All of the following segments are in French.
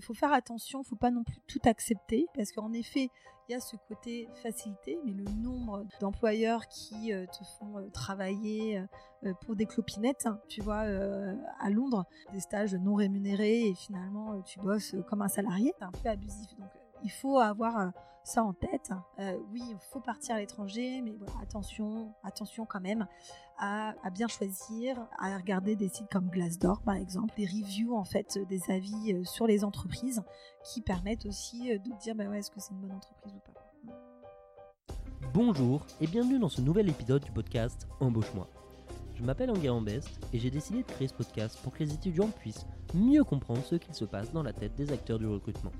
il faut faire attention, il faut pas non plus tout accepter, parce qu'en effet, il y a ce côté facilité, mais le nombre d'employeurs qui te font travailler pour des clopinettes, hein, tu vois, à Londres, des stages non rémunérés, et finalement, tu bosses comme un salarié, c'est un peu abusif. Il faut avoir ça en tête. oui, il faut partir à l'étranger, mais attention, attention quand même à, bien choisir, à regarder des sites comme Glassdoor par exemple, des reviews en fait, des avis euh, sur les entreprises qui permettent aussi euh, de dire bah ouais, est-ce que c'est une bonne entreprise ou pas. Bonjour et bienvenue dans ce nouvel épisode du podcast Embauche-moi. Je m'appelle Enguerrand Best et j'ai décidé de créer ce podcast pour que les étudiants puissent mieux comprendre ce qu'il se passe dans la tête des acteurs du recrutement.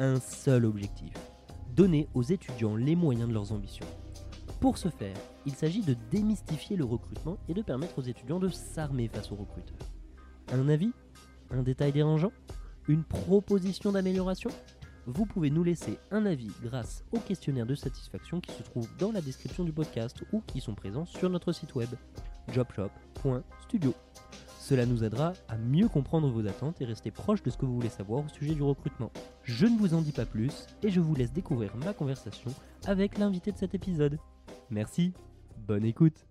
Un seul objectif, donner aux étudiants les moyens de leurs ambitions pour ce faire, il s'agit de démystifier le recrutement et de permettre aux étudiants de s'armer face aux recruteurs. Un avis? Un détail dérangeant? Une proposition d'amélioration? Vous pouvez nous laisser un avis grâce au questionnaire de satisfaction qui se trouve dans la description du podcast ou qui sont présents sur notre site web jobshop.studio. Cela nous aidera à mieux comprendre vos attentes et rester proche de ce que vous voulez savoir au sujet du recrutement. Je ne vous en dis pas plus et je vous laisse découvrir ma conversation avec l'invité de cet épisode. Merci, bonne écoute.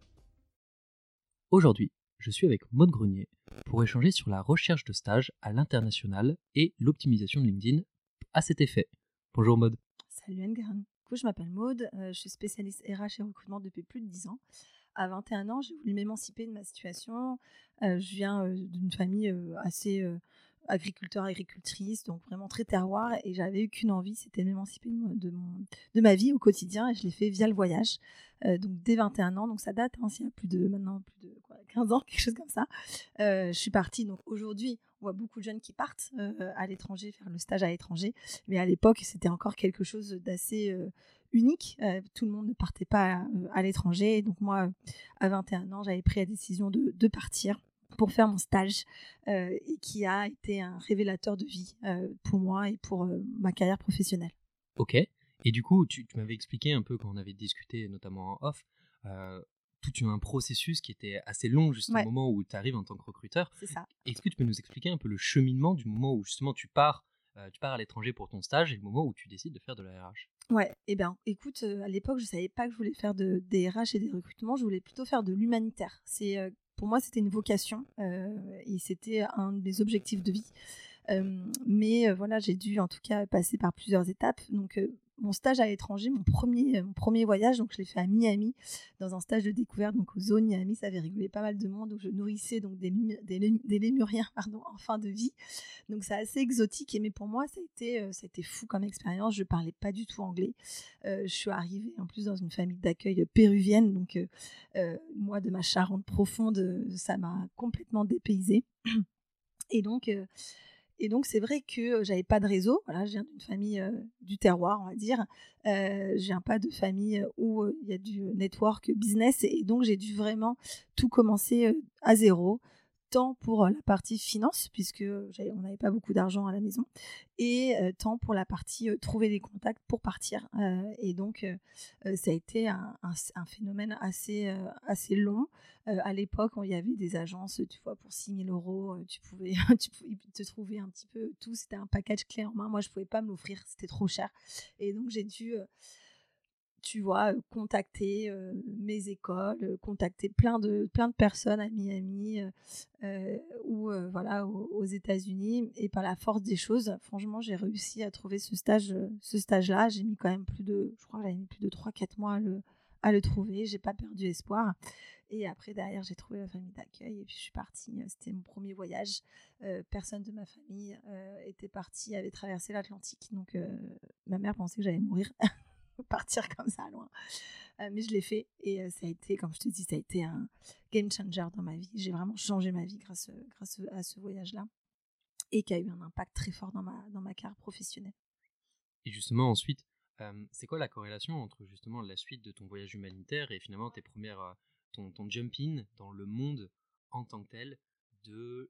Aujourd'hui, je suis avec Maude Grenier pour échanger sur la recherche de stage à l'international et l'optimisation de LinkedIn à cet effet. Bonjour Maude. Salut Nguyen. je m'appelle Maude, euh, je suis spécialiste RH et recrutement depuis plus de 10 ans. À 21 ans, j'ai voulu m'émanciper de ma situation. Euh, je viens euh, d'une famille assez agriculteur, agricultrice, donc vraiment très terroir. Et j'avais eu qu'une envie, c'était m'émanciper de, ma vie au quotidien. Et je l'ai fait via le voyage. Euh, donc dès 21 ans, donc ça date, hein, il y a plus de maintenant plus de 15 ans, quelque chose comme ça. Euh, je suis partie. Donc aujourd'hui, on voit beaucoup de jeunes qui partent euh, à l'étranger, faire le stage à l'étranger. Mais à l'époque, c'était encore quelque chose d'assez unique. tout le monde ne partait pas à, l'étranger. Donc moi, à 21 ans, j'avais pris la décision de, de partir pour faire mon stage et qui a été un révélateur de vie pour moi et pour ma carrière professionnelle. Ok. Et du coup, tu, m'avais expliqué un peu quand on avait discuté, notamment en off, tout un processus qui était assez long juste au moment où tu arrives en tant que recruteur. C'est ça. Est-ce que tu peux nous expliquer un peu le cheminement du moment où justement tu pars, tu pars à l'étranger pour ton stage et le moment où tu décides de faire de la RH Ouais, et eh bien écoute, à l'époque je savais pas que je voulais faire de, des RH et des recrutements, je voulais plutôt faire de l'humanitaire. C'est pour moi, c'était une vocation et c'était un des objectifs de vie. mais voilà, j'ai dû en tout cas passer par plusieurs étapes. Donc, mon stage à l'étranger, mon premier, mon premier voyage, donc je l'ai fait à Miami, dans un stage de découverte, donc aux zones Miami, ça avait rigolé pas mal de monde, où je nourrissais donc des, lémuriens pardon, en fin de vie. Donc c'est assez exotique, mais pour moi, ça a été, euh, fou comme expérience. Je parlais pas du tout anglais. Euh, je suis arrivée en plus dans une famille d'accueil péruvienne, donc euh, moi, de ma Charente profonde, ça m'a complètement dépaysée. Et donc, et donc, c'est vrai que j'avais pas de réseau. Voilà, je viens d'une famille du terroir, on va dire. Euh, je viens pas de famille où il y a du network business. Et donc, j'ai dû vraiment tout commencer à zéro tant pour la partie finance, puisque on n'avait pas beaucoup d'argent à la maison, et tant pour la partie trouver des contacts pour partir. et donc, ça a été un, phénomène assez, assez long. à l'époque, il y avait des agences, tu vois, pour 6 000 euros, tu pouvais, tu pouvais te trouver un petit peu tout. C'était un package clé en main. Moi, je ne pouvais pas me l'offrir, c'était trop cher. Et donc, j'ai dû tu vois, contacter mes écoles, contacter plein de, plein de personnes à Miami ou voilà, aux, États-Unis. Et par la force des choses, franchement, j'ai réussi à trouver ce stage, ce stage-là. J'ai mis quand même plus de, je crois plus de 3-4 mois à le, à le trouver. J'ai pas perdu espoir. Et après, derrière, j'ai trouvé ma famille d'accueil et puis je suis partie. C'était mon premier voyage. personne de ma famille était partie, avait traversé l'Atlantique. Donc, ma mère pensait que j'allais mourir. partir comme ça loin. Euh, mais je l'ai fait et ça a été, comme je te dis, ça a été un game changer dans ma vie. J'ai vraiment changé ma vie grâce, grâce à ce voyage-là et qui a eu un impact très fort dans ma, dans ma carrière professionnelle. Et justement, ensuite, c'est quoi la corrélation entre justement la suite de ton voyage humanitaire et finalement tes premières, ton, jump-in dans le monde en tant que tel de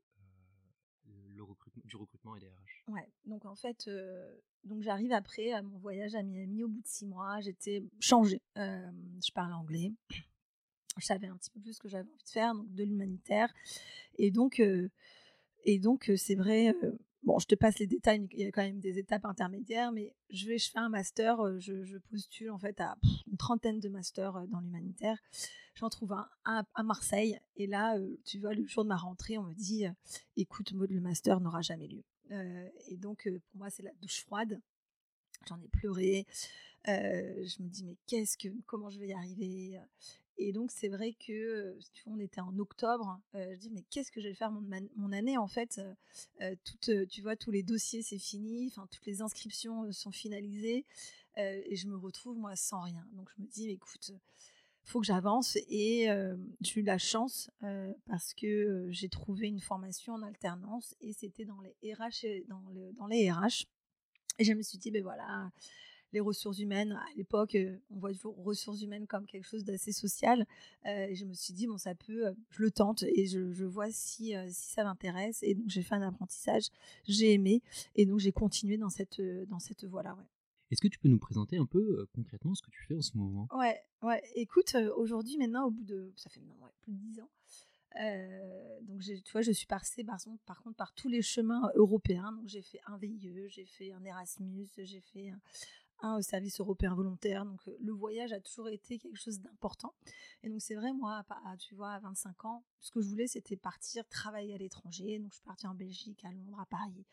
le du recrutement et des RH Donc en fait, donc j'arrive après à mon voyage à Miami au bout de six mois, j'étais changée. je parle anglais, je savais un petit peu plus ce que j'avais envie de faire, donc de l'humanitaire. Et donc, et donc c'est vrai, bon, je te passe les détails, il y a quand même des étapes intermédiaires, mais je fais un master, je, postule en fait à une trentaine de masters dans l'humanitaire. J'en trouve un, à Marseille, et là, tu vois, le jour de ma rentrée, on me dit, écoute, le master n'aura jamais lieu. Et donc, pour moi, c'est la douche froide. J'en ai pleuré. je me dis, mais qu'est-ce que, comment je vais y arriver et donc, c'est vrai que, tu vois, on était en octobre. je dis, mais qu'est-ce que je vais faire mon, année En fait, tu vois, tous les dossiers, c'est fini. Enfin, toutes les inscriptions sont finalisées. et je me retrouve, moi, sans rien. Donc, je me dis, écoute, faut que j'avance. Et j'ai eu la chance parce que j'ai trouvé une formation en alternance et c'était dans les RH. Dans, le, dans les RH. Et je me suis dit, ben voilà, les ressources humaines. À l'époque, euh, on voit les ressources humaines comme quelque chose d'assez social. Euh, et je me suis dit, bon, ça peut, euh, je le tente et je, vois si, si ça m'intéresse. Et donc, j'ai fait un apprentissage, j'ai aimé. Et donc, j'ai continué dans cette, dans cette voie-là. Ouais. Est-ce que tu peux nous présenter un peu concrètement ce que tu fais en ce moment? Ouais, ouais. Écoute, aujourd'hui, maintenant, au bout de. Ça fait maintenant plus de 10 ans. donc, tu vois, je suis passée par, contre par tous les chemins européens. Donc, j'ai fait un VIE, j'ai fait un Erasmus, j'ai fait un service européen volontaire. Donc le voyage a toujours été quelque chose d'important. Et donc c'est vrai, moi, tu vois, à 25 ans, ce que je voulais, c'était partir travailler à l'étranger. Donc je suis partie en Belgique, à Londres, à Paris,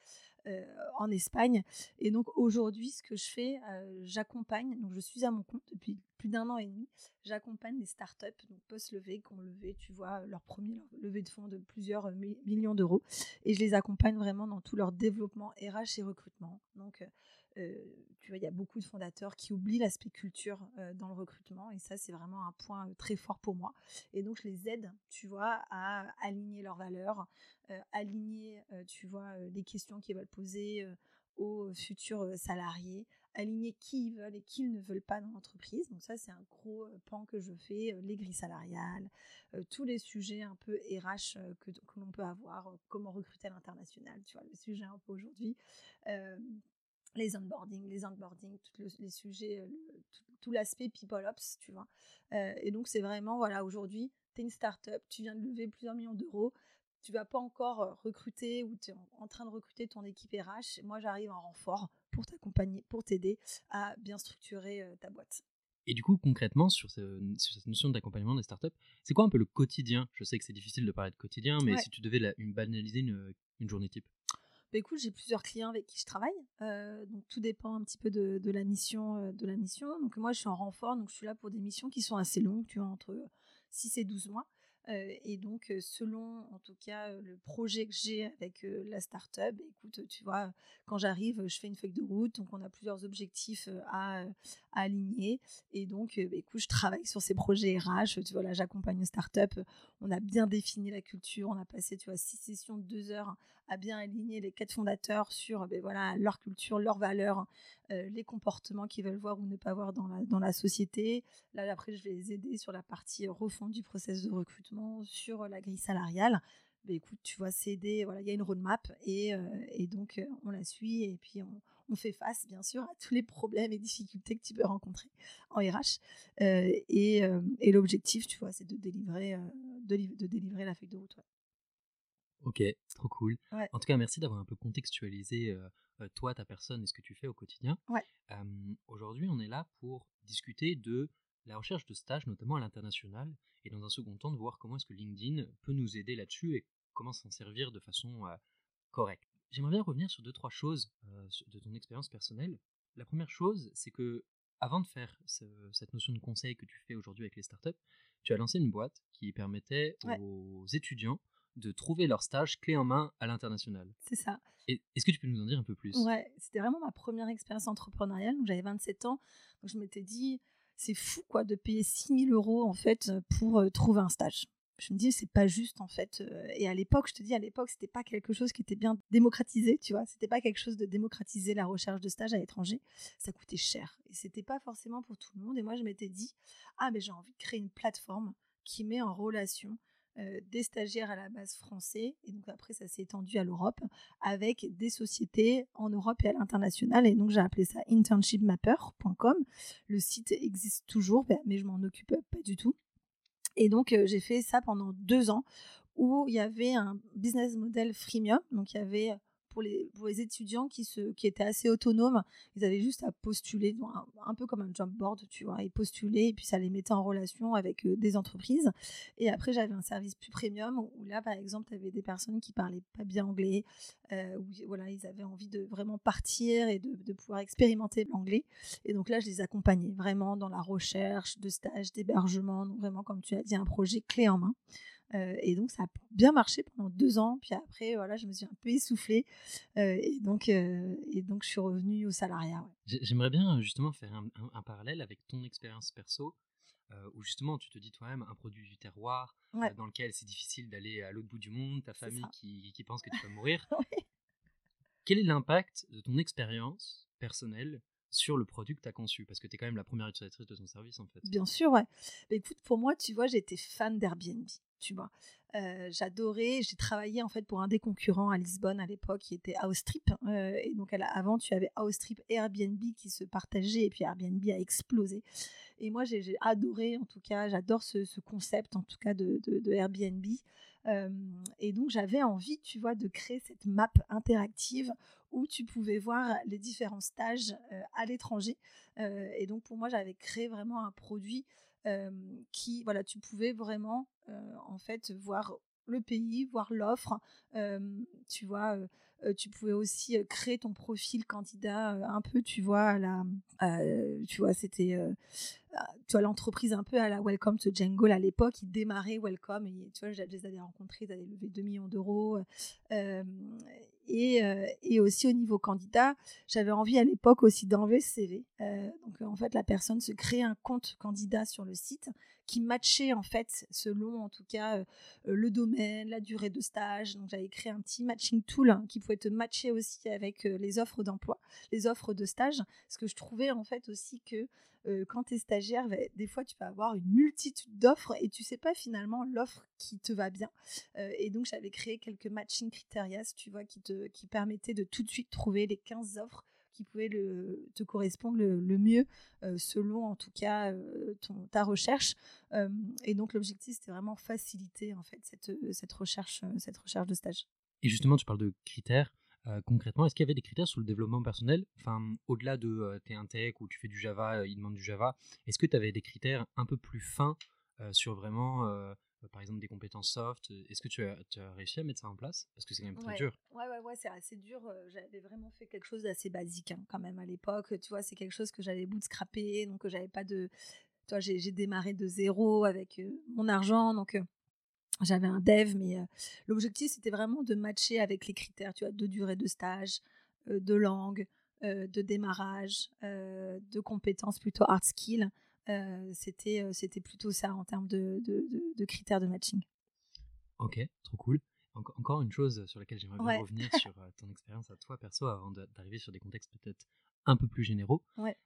en Espagne. Et donc aujourd'hui, ce que je fais, j'accompagne. Donc je suis à mon compte depuis plus d'un an et demi. J'accompagne des startups, donc post-levée, qui ont levé, tu vois, leur premier levée de fonds de plusieurs millions d'euros. Et je les accompagne vraiment dans tout leur développement RH et recrutement. Donc tu vois, il y a beaucoup de fondateurs qui oublient l'aspect culture dans le recrutement et ça, c'est vraiment un point très fort pour moi. Et donc, je les aide, tu vois, à aligner leurs valeurs, aligner, tu vois, les questions qu'ils veulent poser aux futurs salariés, aligner qui ils veulent et qui ils ne veulent pas dans l'entreprise. Donc ça, c'est un gros pan que je fais, les grilles salariales, tous les sujets un peu RH que, que l'on peut avoir, comment recruter à l'international, tu vois, le sujet un peu aujourd'hui les onboarding, les onboarding, tous les sujets, euh, tout, l'aspect people ops, tu vois. Euh, et donc c'est vraiment, voilà, aujourd'hui, tu es une startup, tu viens de lever plusieurs millions d'euros, tu vas pas encore euh, recruter ou tu es en, train de recruter ton équipe RH. Moi, j'arrive en renfort pour t'accompagner, pour t'aider à bien structurer ta boîte. Et du coup, concrètement, sur, cette notion d'accompagnement des startups, c'est quoi un peu le quotidien? Je sais que c'est difficile de parler de quotidien, mais si tu devais une, banaliser une journée type? Bah, écoute, j'ai plusieurs clients avec qui je travaille, euh, donc tout dépend un petit peu de, la mission, euh, de la mission. Donc moi, je suis en renfort, donc je suis là pour des missions qui sont assez longues, tu vois, entre 6 et 12 mois. Euh, et donc, selon en tout cas le projet que j'ai avec la startup, bah, écoute, tu vois, quand j'arrive, je fais une feuille de route, donc on a plusieurs objectifs à, aligner. Et donc, bah, écoute, je travaille sur ces projets RH. Tu vois, là, j'accompagne une startup. On a bien défini la culture. On a passé, tu vois, six sessions de deux heures à bien aligner les quatre fondateurs sur ben voilà, leur culture, leurs valeurs, euh, les comportements qu'ils veulent voir ou ne pas voir dans la, dans la société. Là, après, je vais les aider sur la partie refonte du process de recrutement, sur la grille salariale. Ben, écoute, tu vois, c'est aider, voilà, il y a une roadmap et, euh, et donc euh, on la suit et puis on, on, fait face, bien sûr, à tous les problèmes et difficultés que tu peux rencontrer en RH. et, et l'objectif, tu vois, c'est de délivrer, de, de, délivrer la feuille de route. Ok, trop cool. En tout cas, merci d'avoir un peu contextualisé toi, ta personne et ce que tu fais au quotidien. Aujourd'hui, on est là pour discuter de la recherche de stages, notamment à l'international, et dans un second temps, de voir comment est-ce que LinkedIn peut nous aider là-dessus et comment s'en servir de façon correcte. J'aimerais bien revenir sur deux, trois choses de ton expérience personnelle. La première chose, c'est que avant de faire cette notion de conseil que tu fais aujourd'hui avec les startups, tu as lancé une boîte qui permettait aux étudiants de trouver leur stage clé en main à l'international. C'est ça. Est-ce que tu peux nous en dire un peu plus? Ouais, c'était vraiment ma première expérience entrepreneuriale. J'avais 27 ans, donc je m'étais dit, c'est fou quoi de payer 6000 euros en fait pour euh, trouver un stage. Je me dis, c'est pas juste en fait. Euh, et à l'époque, je te dis, à l'époque, c'était pas quelque chose qui était bien démocratisé, tu vois. C'était pas quelque chose de démocratiser la recherche de stage à l'étranger. Ça coûtait cher. Et c'était pas forcément pour tout le monde. Et moi, je m'étais dit, ah, mais j'ai envie de créer une plateforme qui met en relation euh, des stagiaires à la base français, et donc après ça s'est étendu à l'Europe, avec des sociétés en Europe et à l'international, et donc j'ai appelé ça internshipmapper.com. Le site existe toujours, ben, mais je m'en occupe pas du tout. Et donc euh, j'ai fait ça pendant deux ans, où il y avait un business model freemium, donc il y avait pour les, étudiants qui, étaient assez autonomes. Ils avaient juste à postuler, un, peu comme un job board, tu vois. Ils postulaient et puis ça les mettait en relation avec des entreprises. Et après, j'avais un service plus premium où là, par exemple, tu avais des personnes qui parlaient pas bien anglais, où voilà, ils avaient envie de vraiment partir et de, de pouvoir expérimenter l'anglais. Et donc là, je les accompagnais vraiment dans la recherche de stages, d'hébergement, donc vraiment, comme tu as dit, un projet clé en main. Euh, et donc ça a bien marché pendant deux ans. Puis après, voilà, je me suis un peu essoufflée. Euh, et, donc, euh, et donc, je suis revenue au salariat. J'aimerais bien justement faire un, parallèle avec ton expérience perso. où justement tu te dis toi-même un produit du terroir dans lequel c'est difficile d'aller à l'autre bout du monde, ta famille qui, qui, pense que tu vas mourir. Quel est l'impact de ton expérience personnelle sur le produit que tu as conçu? Parce que tu es quand même la première utilisatrice de ton service en fait. Bien sûr, ouais. Mais écoute, pour moi, tu vois, j'étais fan d'Airbnb tu vois. J'adorais, j'ai travaillé en fait pour un des concurrents à Lisbonne à l'époque qui était Austrip. Euh, et donc avant, tu avais Austrip et Airbnb qui se partageaient et puis Airbnb a explosé. Et moi, j'ai adoré, en tout cas, j'adore ce, concept en tout cas de, Airbnb. Et donc j'avais envie, tu vois, de créer cette map interactive où tu pouvais voir les différents stages à l'étranger. et donc pour moi, j'avais créé vraiment un produit qui, voilà, tu pouvais vraiment, en fait, voir le pays, voir l'offre. tu vois, tu pouvais aussi créer ton profil candidat un peu, tu vois, à tu vois, c'était, tu vois, l'entreprise un peu à la Welcome to Jungle à l'époque, ils démarraient Welcome et tu vois, je les avais rencontrés, ils avaient levé 2 millions d'euros. Et, et, aussi au niveau candidat, j'avais envie à l'époque aussi d'enlever ce CV. donc en fait, la personne se crée un compte candidat sur le site qui matchait en fait selon en tout cas le domaine, la durée de stage. Donc j'avais créé un petit matching tool hein, qui pouvait te matcher aussi avec les offres d'emploi, les offres de stage. Parce que je trouvais en fait aussi que quand tu es stagiaire, bah, des fois tu vas avoir une multitude d'offres et tu sais pas finalement l'offre qui te va bien. et donc j'avais créé quelques matching criteria, tu vois, qui te qui permettaient de tout de suite trouver les 15 offres qui pouvaient te correspondre le, mieux selon en tout cas ta recherche. et donc l'objectif c'était vraiment faciliter en fait cette, cette, recherche, cette recherche de stage. Et justement tu parles de critères. concrètement, est-ce qu'il y avait des critères sur le développement personnel? Enfin, au-delà de tu es un tech ou tu fais du Java, il demande du Java, est-ce que tu avais des critères un peu plus fins sur vraiment euh, par exemple des compétences soft? Euh, est-ce que tu as, tu as, réussi à mettre ça en place? Parce que c'est quand même très dur. Ouais, ouais, ouais, c'est assez dur. Euh, j'avais vraiment fait quelque chose d'assez basique hein, quand même à l'époque. Tu vois, c'est quelque chose que j'avais bootstrappé, donc j'avais pas de. Tu vois, j'ai démarré de zéro avec mon argent, donc j'avais un dev, mais l'objectif c'était vraiment de matcher avec les critères, tu vois, de durée de stage, de langue, de démarrage, de compétences plutôt hard skill c'était c'était plutôt ça en termes de, de, critères de matching. Ok, trop cool. encore une chose sur laquelle j'aimerais bien revenir sur ton expérience à toi perso avant d'arriver sur des contextes peut-être un peu plus généraux. Ouais.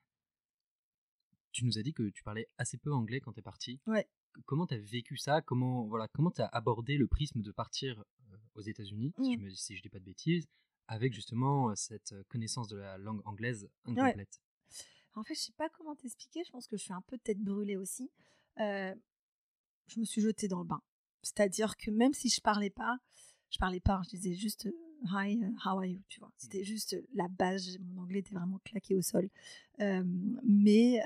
Tu nous as dit que tu parlais assez peu anglais quand tu es parti. Ouais. Comment tu as vécu ça? Comment voilà, comment tu as abordé le prisme de partir aux États-Unis, si, je si je dis pas de bêtises, avec justement cette connaissance de la langue anglaise incomplète? En fait, je sais pas comment t'expliquer. Je pense que je suis un peu tête brûlée aussi. je me suis jetée dans le bain. C'est-à-dire que même si je parlais pas, je parlais pas, je disais juste Hi, how are you, tu vois. C'était mmh. juste la base. Mon anglais était vraiment claqué au sol. mais,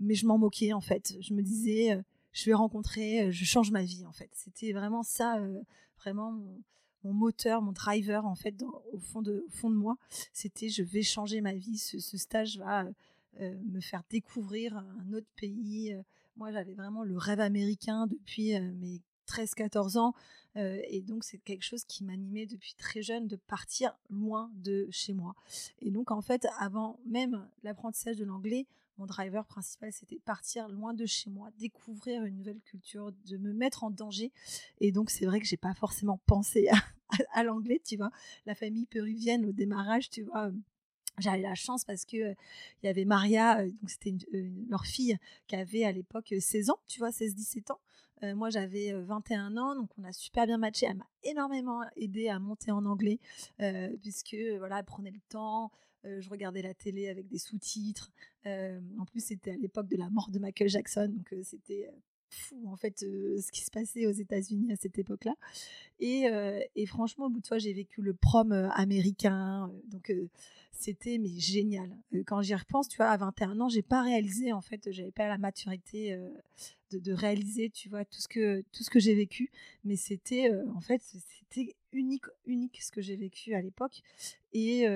mais je m'en moquais en fait. Je me disais, je vais rencontrer, je change ma vie en fait. C'était vraiment ça, vraiment mon moteur, mon driver en fait au fond de au fond de moi, c'était je vais changer ma vie. Ce, stage va euh, me faire découvrir un autre pays. Euh, moi, j'avais vraiment le rêve américain depuis euh, mes 13-14 ans. et donc, c'est quelque chose qui m'animait depuis très jeune de partir loin de chez moi. Et donc, en fait, avant même l'apprentissage de l'anglais, mon driver principal, c'était partir loin de chez moi, découvrir une nouvelle culture, de me mettre en danger. Et donc, c'est vrai que j'ai pas forcément pensé à, l'anglais, tu vois. La famille péruvienne au démarrage, tu vois. J'avais la chance parce que il y avait Maria, donc c'était leur fille qui avait à l'époque 16 ans, tu vois, 16-17 ans. Moi, j'avais 21 ans, donc on a super bien matché. Elle m'a énormément aidé à monter en anglais, puisque voilà, elle prenait le temps, je regardais la télé avec des sous-titres. en plus, c'était à l'époque de la mort de Michael Jackson, donc c'était fou en fait ce qui se passait aux États-Unis à cette époque-là. Et, et, franchement, au bout de fois, j'ai vécu le prom américain. donc c'était mais génial. quand j'y repense, tu vois, à 21 ans, j'ai pas réalisé en fait, j'avais pas la maturité de, de, réaliser, tu vois, tout ce que tout ce que j'ai vécu. Mais c'était en fait, c'était unique, unique ce que j'ai vécu à l'époque. Et,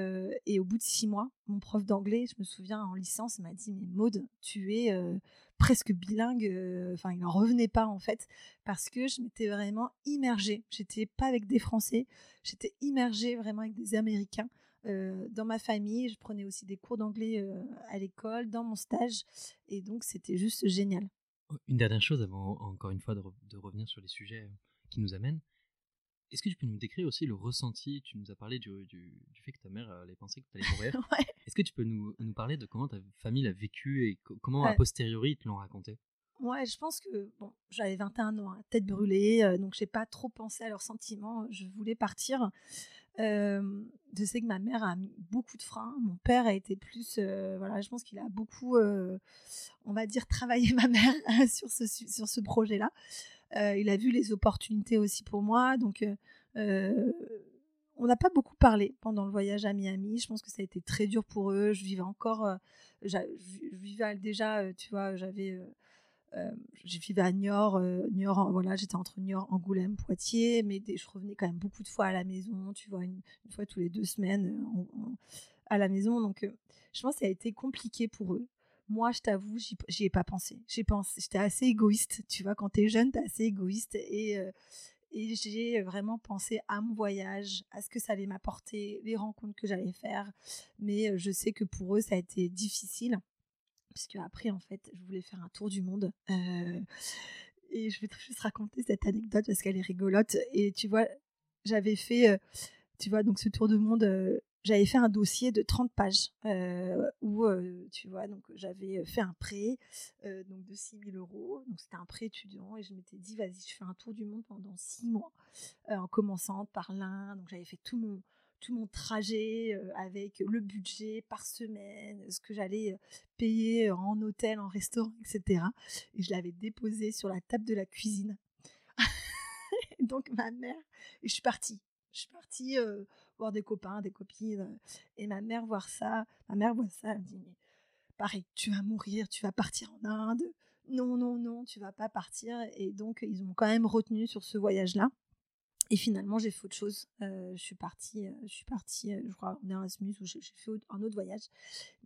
et, au bout de six mois, mon prof d'anglais, je me souviens en licence, m'a dit mais Maude, tu es presque bilingue. Enfin, il n'en revenait pas en fait parce que je m'étais vraiment immergée. J'étais pas avec des Français, j'étais immergée vraiment avec des Américains. dans ma famille, je prenais aussi des cours d'anglais à l'école, dans mon stage, et donc c'était juste génial. Une dernière chose avant, encore une fois, de revenir sur les sujets qui nous amènent. Est-ce que tu peux nous décrire aussi le ressenti? Tu nous as parlé du, du, fait que ta mère allait penser que tu allais mourir. Est-ce que tu peux nous, nous, parler de comment ta famille l'a vécu et comment, a posteriori, ils te l'ont raconté? Ouais, je pense que bon, j'avais 21 ans, hein, tête brûlée, euh, donc j'ai pas trop pensé à leurs sentiments. Je voulais partir. Euh, je sais que ma mère a mis beaucoup de freins. Mon père a été plus, euh, voilà, je pense qu'il a beaucoup, on va dire, travaillé ma mère sur ce sur ce projet-là. Euh, il a vu les opportunités aussi pour moi. Donc, euh, euh, on n'a pas beaucoup parlé pendant le voyage à Miami. Je pense que ça a été très dur pour eux. Je vivais encore, je vivais déjà, tu vois, j'avais, vivais à Niort, Niort, voilà, j'étais entre Niort, Angoulême, Poitiers, mais je revenais quand même beaucoup de fois à la maison, tu vois, une, fois tous les deux semaines à la maison. Donc, je pense que ça a été compliqué pour eux moi, je t'avoue, j'y ai pas pensé. J'étais assez égoïste. Tu vois, quand tu es jeune, tu es assez égoïste. Et, euh, et j'ai vraiment pensé à mon voyage, à ce que ça allait m'apporter, les rencontres que j'allais faire. Mais euh, je sais que pour eux, ça a été difficile. Puisque après, en fait, je voulais faire un tour du monde. Euh, et je vais juste raconter cette anecdote parce qu'elle est rigolote. Et tu vois, j'avais fait, tu vois, donc ce tour du monde j'avais fait un dossier de 30 pages où, tu vois, donc j'avais fait un prêt donc de 6 000 euros. Donc c'était un prêt étudiant et je m'étais dit, vas-y, je fais un tour du monde pendant 6 mois en commençant par l'Inde. Donc j'avais fait tout mon, tout mon trajet avec le budget par semaine, ce que j'allais payer en hôtel, en restaurant, etc. Et je l'avais déposé sur la table de la cuisine. donc ma mère, je suis partie. Je suis partie voir des copains, des copines. Et ma mère voir ça, ma mère voit ça, elle me dit, mais pareil, tu vas mourir, tu vas partir en Inde. Non, non, non, tu vas pas partir. Et donc, ils ont quand même retenu sur ce voyage-là. Et finalement, j'ai fait autre chose. Euh, je suis partie, euh, je suis partie, euh, je crois, en Erasmus où j'ai fait un autre voyage.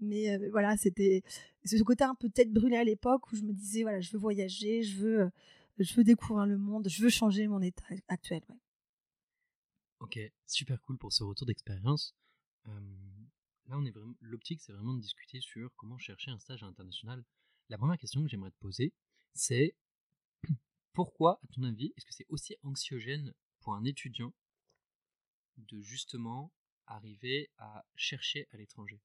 Mais voilà, c'était ce côté un peu tête brûlée à l'époque où je me disais, voilà, je veux voyager, je veux, je veux découvrir le monde, je veux changer mon état actuel. Ok, super cool pour ce retour d'expérience. Là, on est vraiment. L'optique, c'est vraiment de discuter sur comment chercher un stage international. La première question que j'aimerais te poser, c'est pourquoi, à ton avis, est-ce que c'est aussi anxiogène pour un étudiant de justement arriver à chercher à l'étranger?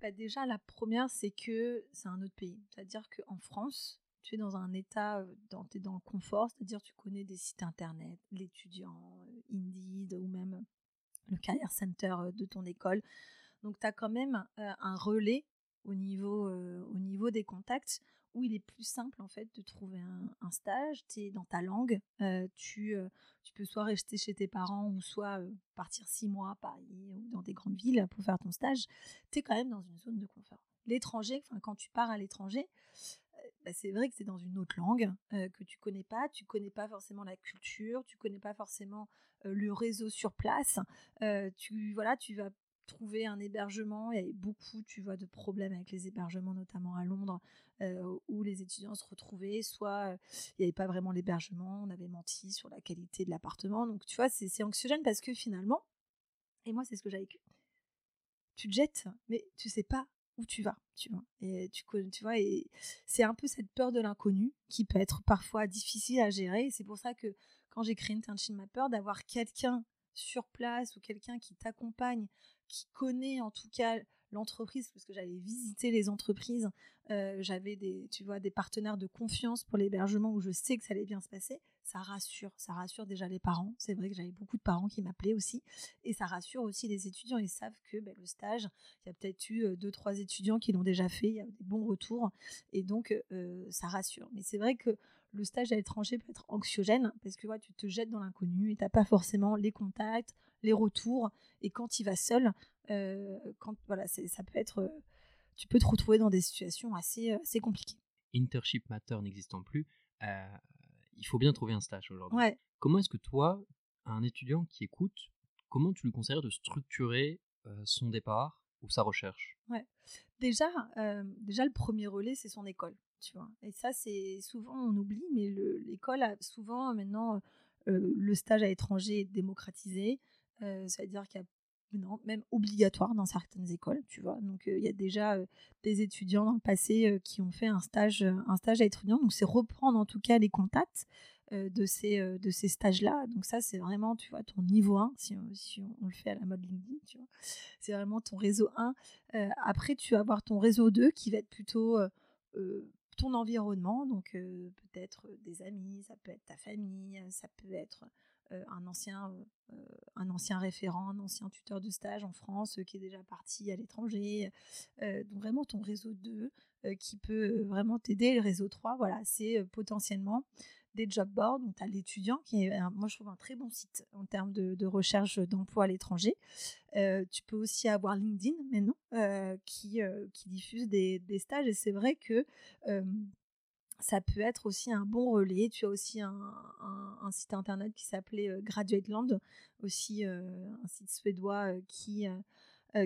Bah Déjà, la première, c'est que c'est un autre pays. C'est-à-dire qu'en France, tu es dans un état, dans, es dans le confort, c'est-à-dire tu connais des sites internet, l'étudiant, Indeed ou même le Career Center de ton école. Donc tu as quand même un relais au niveau, au niveau des contacts où il est plus simple en fait de trouver un, stage. Tu es dans ta langue, tu, tu peux soit rester chez tes parents ou soit partir six mois à Paris ou dans des grandes villes pour faire ton stage. Tu es quand même dans une zone de confort. L'étranger, quand tu pars à l'étranger, bah, c'est vrai que c'est dans une autre langue que tu connais pas, tu connais pas forcément la culture, tu connais pas forcément le réseau sur place. tu voilà, tu vas trouver un hébergement. Il y avait beaucoup, tu vois, de problèmes avec les hébergements, notamment à Londres, où les étudiants se retrouvaient. Soit il n'y avait pas vraiment l'hébergement, on avait menti sur la qualité de l'appartement. Donc tu vois, c'est anxiogène parce que finalement, et moi c'est ce que j'ai vécu, tu te jettes, mais tu sais pas où tu vas, tu vois. Et tu, tu vois, et c'est un peu cette peur de l'inconnu qui peut être parfois difficile à gérer. C'est pour ça que quand j'ai créé Internship ma peur d'avoir quelqu'un sur place ou quelqu'un qui t'accompagne, qui connaît en tout cas l'entreprise, parce que j'allais visiter les entreprises, euh, j'avais des, tu vois, des partenaires de confiance pour l'hébergement où je sais que ça allait bien se passer. Ça rassure, ça rassure déjà les parents. C'est vrai que j'avais beaucoup de parents qui m'appelaient aussi, et ça rassure aussi les étudiants. Ils savent que ben, le stage, il y a peut-être eu deux trois étudiants qui l'ont déjà fait, il y a des bons retours, et donc ça rassure. Mais c'est vrai que le stage à l'étranger peut être anxiogène parce que tu te jettes dans l'inconnu et t'as pas forcément les contacts, les retours, et quand tu vas seul, quand voilà, ça peut être, tu peux te retrouver dans des situations assez, assez compliquées. Internship Matter n'existant plus, il faut bien trouver un stage aujourd'hui. Ouais. Comment est-ce que toi, un étudiant qui écoute, comment tu lui conseillerais de structurer son départ ou sa recherche? Ouais. Déjà, déjà, le premier relais, c'est son école. Tu vois. Et ça, c'est souvent, on oublie, mais l'école a souvent maintenant le stage à l'étranger est démocratisé. C'est-à-dire qu'il y a même obligatoire dans certaines écoles, tu vois. Donc il y a déjà des étudiants dans le passé qui ont fait un stage, un stage à étudiant. Donc c'est reprendre en tout cas les contacts de ces, ces stages-là. Donc ça c'est vraiment, tu vois, ton niveau 1, si, si on, le fait à la mode LinkedIn, tu vois. C'est vraiment ton réseau 1. après tu vas avoir ton réseau 2 qui va être plutôt ton environnement, donc peut-être des amis, ça peut être ta famille, ça peut être un, ancien, un ancien référent, un ancien tuteur de stage en France qui est déjà parti à l'étranger. donc vraiment ton réseau 2 qui peut vraiment t'aider. Le réseau 3, voilà, c'est potentiellement des job boards. Donc, tu as l'étudiant, qui est, moi, je trouve un très bon site en termes de, recherche d'emploi à l'étranger. tu peux aussi avoir LinkedIn maintenant, qui, qui diffuse des, des stages. Et c'est vrai que ça peut être aussi un bon relais. Tu as aussi un, site internet qui s'appelait Graduate aussi un site suédois qui,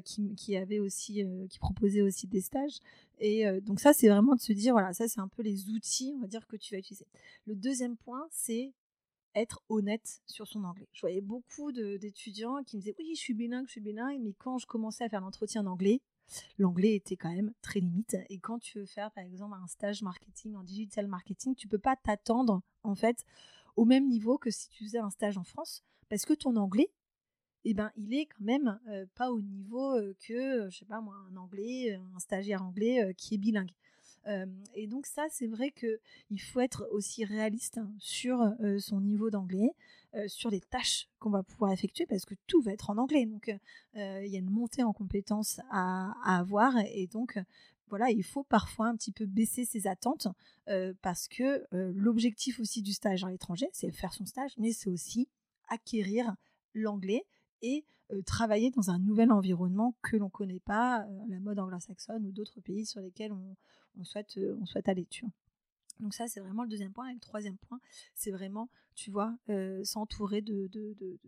qui, qui, avait aussi, qui proposait aussi des stages. Et donc ça, c'est vraiment de se dire, voilà, ça c'est un peu les outils, on va dire, que tu vas utiliser. Le deuxième point, c'est être honnête sur son anglais. Je voyais beaucoup d'étudiants qui me disaient, oui, je suis bilingue, je suis bilingue, mais quand je commençais à faire l'entretien d'anglais, l'anglais était quand même très limite. Et quand tu veux faire, par exemple, un stage marketing en digital marketing, tu peux pas t'attendre, en fait, au même niveau que si tu faisais un stage en France, parce que ton anglais, eh ben, il est quand même pas au niveau que, je sais pas moi, un anglais, un stagiaire anglais qui est bilingue. Et donc ça, c'est vrai que il faut être aussi réaliste hein, sur son niveau d'anglais, sur les tâches qu'on va pouvoir effectuer, parce que tout va être en anglais. Donc il y a une montée en compétences à, à avoir, et donc voilà, il faut parfois un petit peu baisser ses attentes, parce que l'objectif aussi du stage à l'étranger, c'est faire son stage, mais c'est aussi acquérir l'anglais et travailler dans un nouvel environnement que l'on ne connaît pas, la mode anglo-saxonne ou d'autres pays sur lesquels on, souhaite, on souhaite aller. Tu Donc ça, c'est vraiment le deuxième point. Et le troisième point, c'est vraiment, tu vois, s'entourer de, de, de,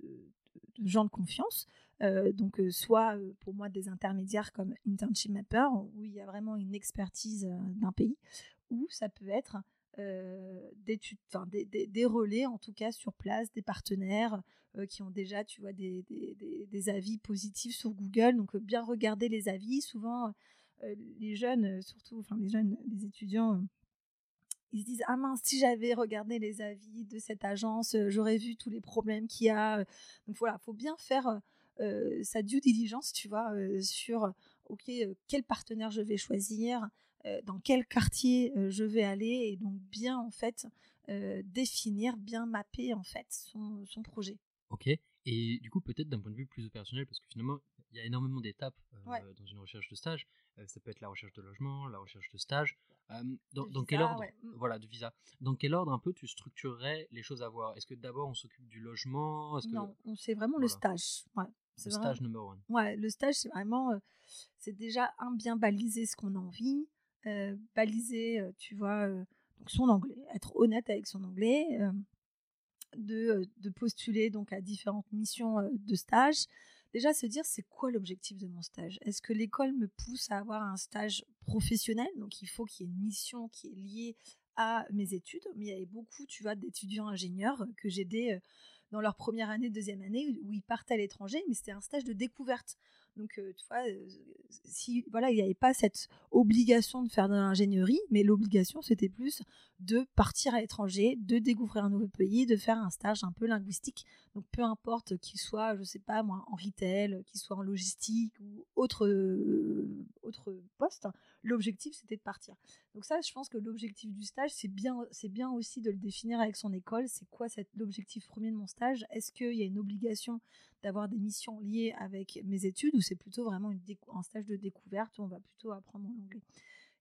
gens de confiance. donc soit pour moi des intermédiaires comme Internship Mapper, où il y a vraiment une expertise d'un pays, ou ça peut être des, des, des, relais en tout cas sur place, des partenaires qui ont déjà tu vois des, des, avis positifs sur Google. Donc bien regarder les avis. Souvent les jeunes, surtout enfin les jeunes, les étudiants, ils se disent ah mince si j'avais regardé les avis de cette agence, j'aurais vu tous les problèmes qu'il y a. Donc voilà, faut bien faire sa due diligence, tu vois, sur ok quel partenaire je vais choisir dans quel quartier je vais aller et donc bien en fait définir, bien mapper en fait son, son, projet. Ok. Et du coup peut-être d'un point de vue plus opérationnel parce que finalement il y a énormément d'étapes dans une recherche de stage. ça peut être la recherche de logement, la recherche de stage. dans, quel ordre mmh. Voilà, de visa. Dans quel ordre un peu tu structurerais les choses à voir? Est-ce que d'abord on s'occupe du logement? Non, c'est vraiment le stage. Ouais. Le stage number one. Ouais, le stage c'est vraiment, c'est déjà un bien baliser ce qu'on a envie, baliser, tu vois, donc son anglais, être honnête avec son anglais, de, de, postuler donc à différentes missions de stage. Déjà se dire c'est quoi l'objectif de mon stage? Est-ce que l'école me pousse à avoir un stage professionnel? Donc il faut qu'il y ait une mission qui est liée à mes études. Mais il y avait beaucoup, tu vois, d'étudiants ingénieurs que j'aidais dans leur première année, deuxième année, où ils partaient à l'étranger, mais c'était un stage de découverte. Donc, tu vois, si voilà, il n'y avait pas cette obligation de faire de l'ingénierie, mais l'obligation, c'était plus de partir à l'étranger, de découvrir un nouveau pays, de faire un stage un peu linguistique. Donc, peu importe qu'il soit, je sais pas moi, en retail, qu'il soit en logistique ou autre, autre poste. L'objectif, c'était de partir. Donc ça, je pense que l'objectif du stage, c'est bien, c'est bien aussi de le définir avec son école. C'est quoi l'objectif premier de mon stage? Est-ce qu'il y a une obligation d'avoir des missions liées avec mes études ou c'est plutôt vraiment un stage de découverte où on va plutôt apprendre l'anglais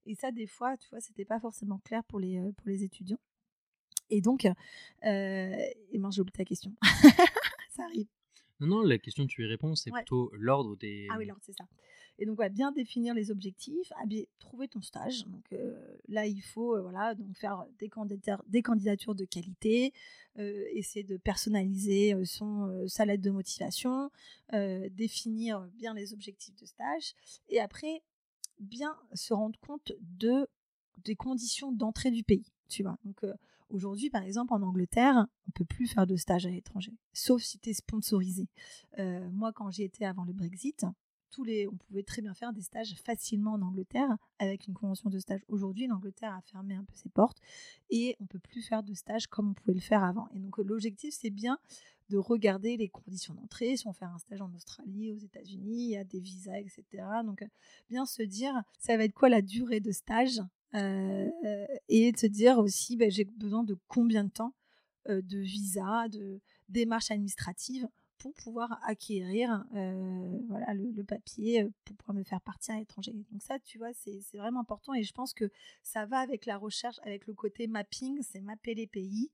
Et ça, des fois, tu vois, c'était pas forcément clair pour les, euh, pour les étudiants. Et donc, euh, et ben, j'ai oublié ta question. ça arrive. Non, non, la question tu y réponds, c'est plutôt l'ordre des. Ah oui, l'ordre, c'est ça. Et donc, bien définir les objectifs, trouver ton stage. Donc euh, là, il faut euh, voilà, donc faire des, des candidatures de qualité, euh, essayer de personnaliser son, sa lettre de motivation, définir bien les objectifs de stage. Et après, bien se rendre compte de, des conditions d'entrée du pays. Tu vois. Donc, Aujourd'hui, par exemple, en Angleterre, on peut plus faire de stage à l'étranger, sauf si tu es sponsorisé. Euh, moi, quand j'y étais avant le Brexit, tous les, on pouvait très bien faire des stages facilement en Angleterre avec une convention de stage. Aujourd'hui, l'Angleterre a fermé un peu ses portes et on peut plus faire de stage comme on pouvait le faire avant. Et donc, l'objectif, c'est bien de regarder les conditions d'entrée, si on fait un stage en Australie, aux États-Unis, il y a des visas, etc. Donc, bien se dire, ça va être quoi la durée de stage euh, et de se dire aussi, bah, j'ai besoin de combien de temps euh, de visa, de démarches administratives pour pouvoir acquérir euh, voilà, le, papier pour pouvoir me faire partir à l'étranger. Donc ça, tu vois, c'est vraiment important et je pense que ça va avec la recherche, avec le côté mapping, c'est mapper les pays,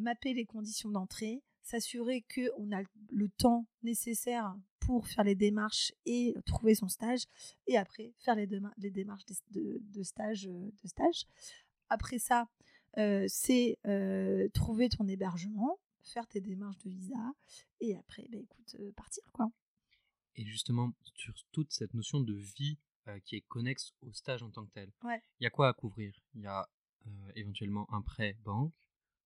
mapper les conditions d'entrée, s'assurer qu'on a le temps nécessaire pour faire les démarches et trouver son stage, et après faire les, les démarches de, stage, euh, de stage. Après ça, euh, c'est euh, trouver ton hébergement, faire tes démarches de visa, et après, bah, écoute, partir quoi. Et justement, sur toute cette notion de vie qui est connexe au stage en tant que tel, il y a quoi à couvrir? Il y a éventuellement un prêt banque,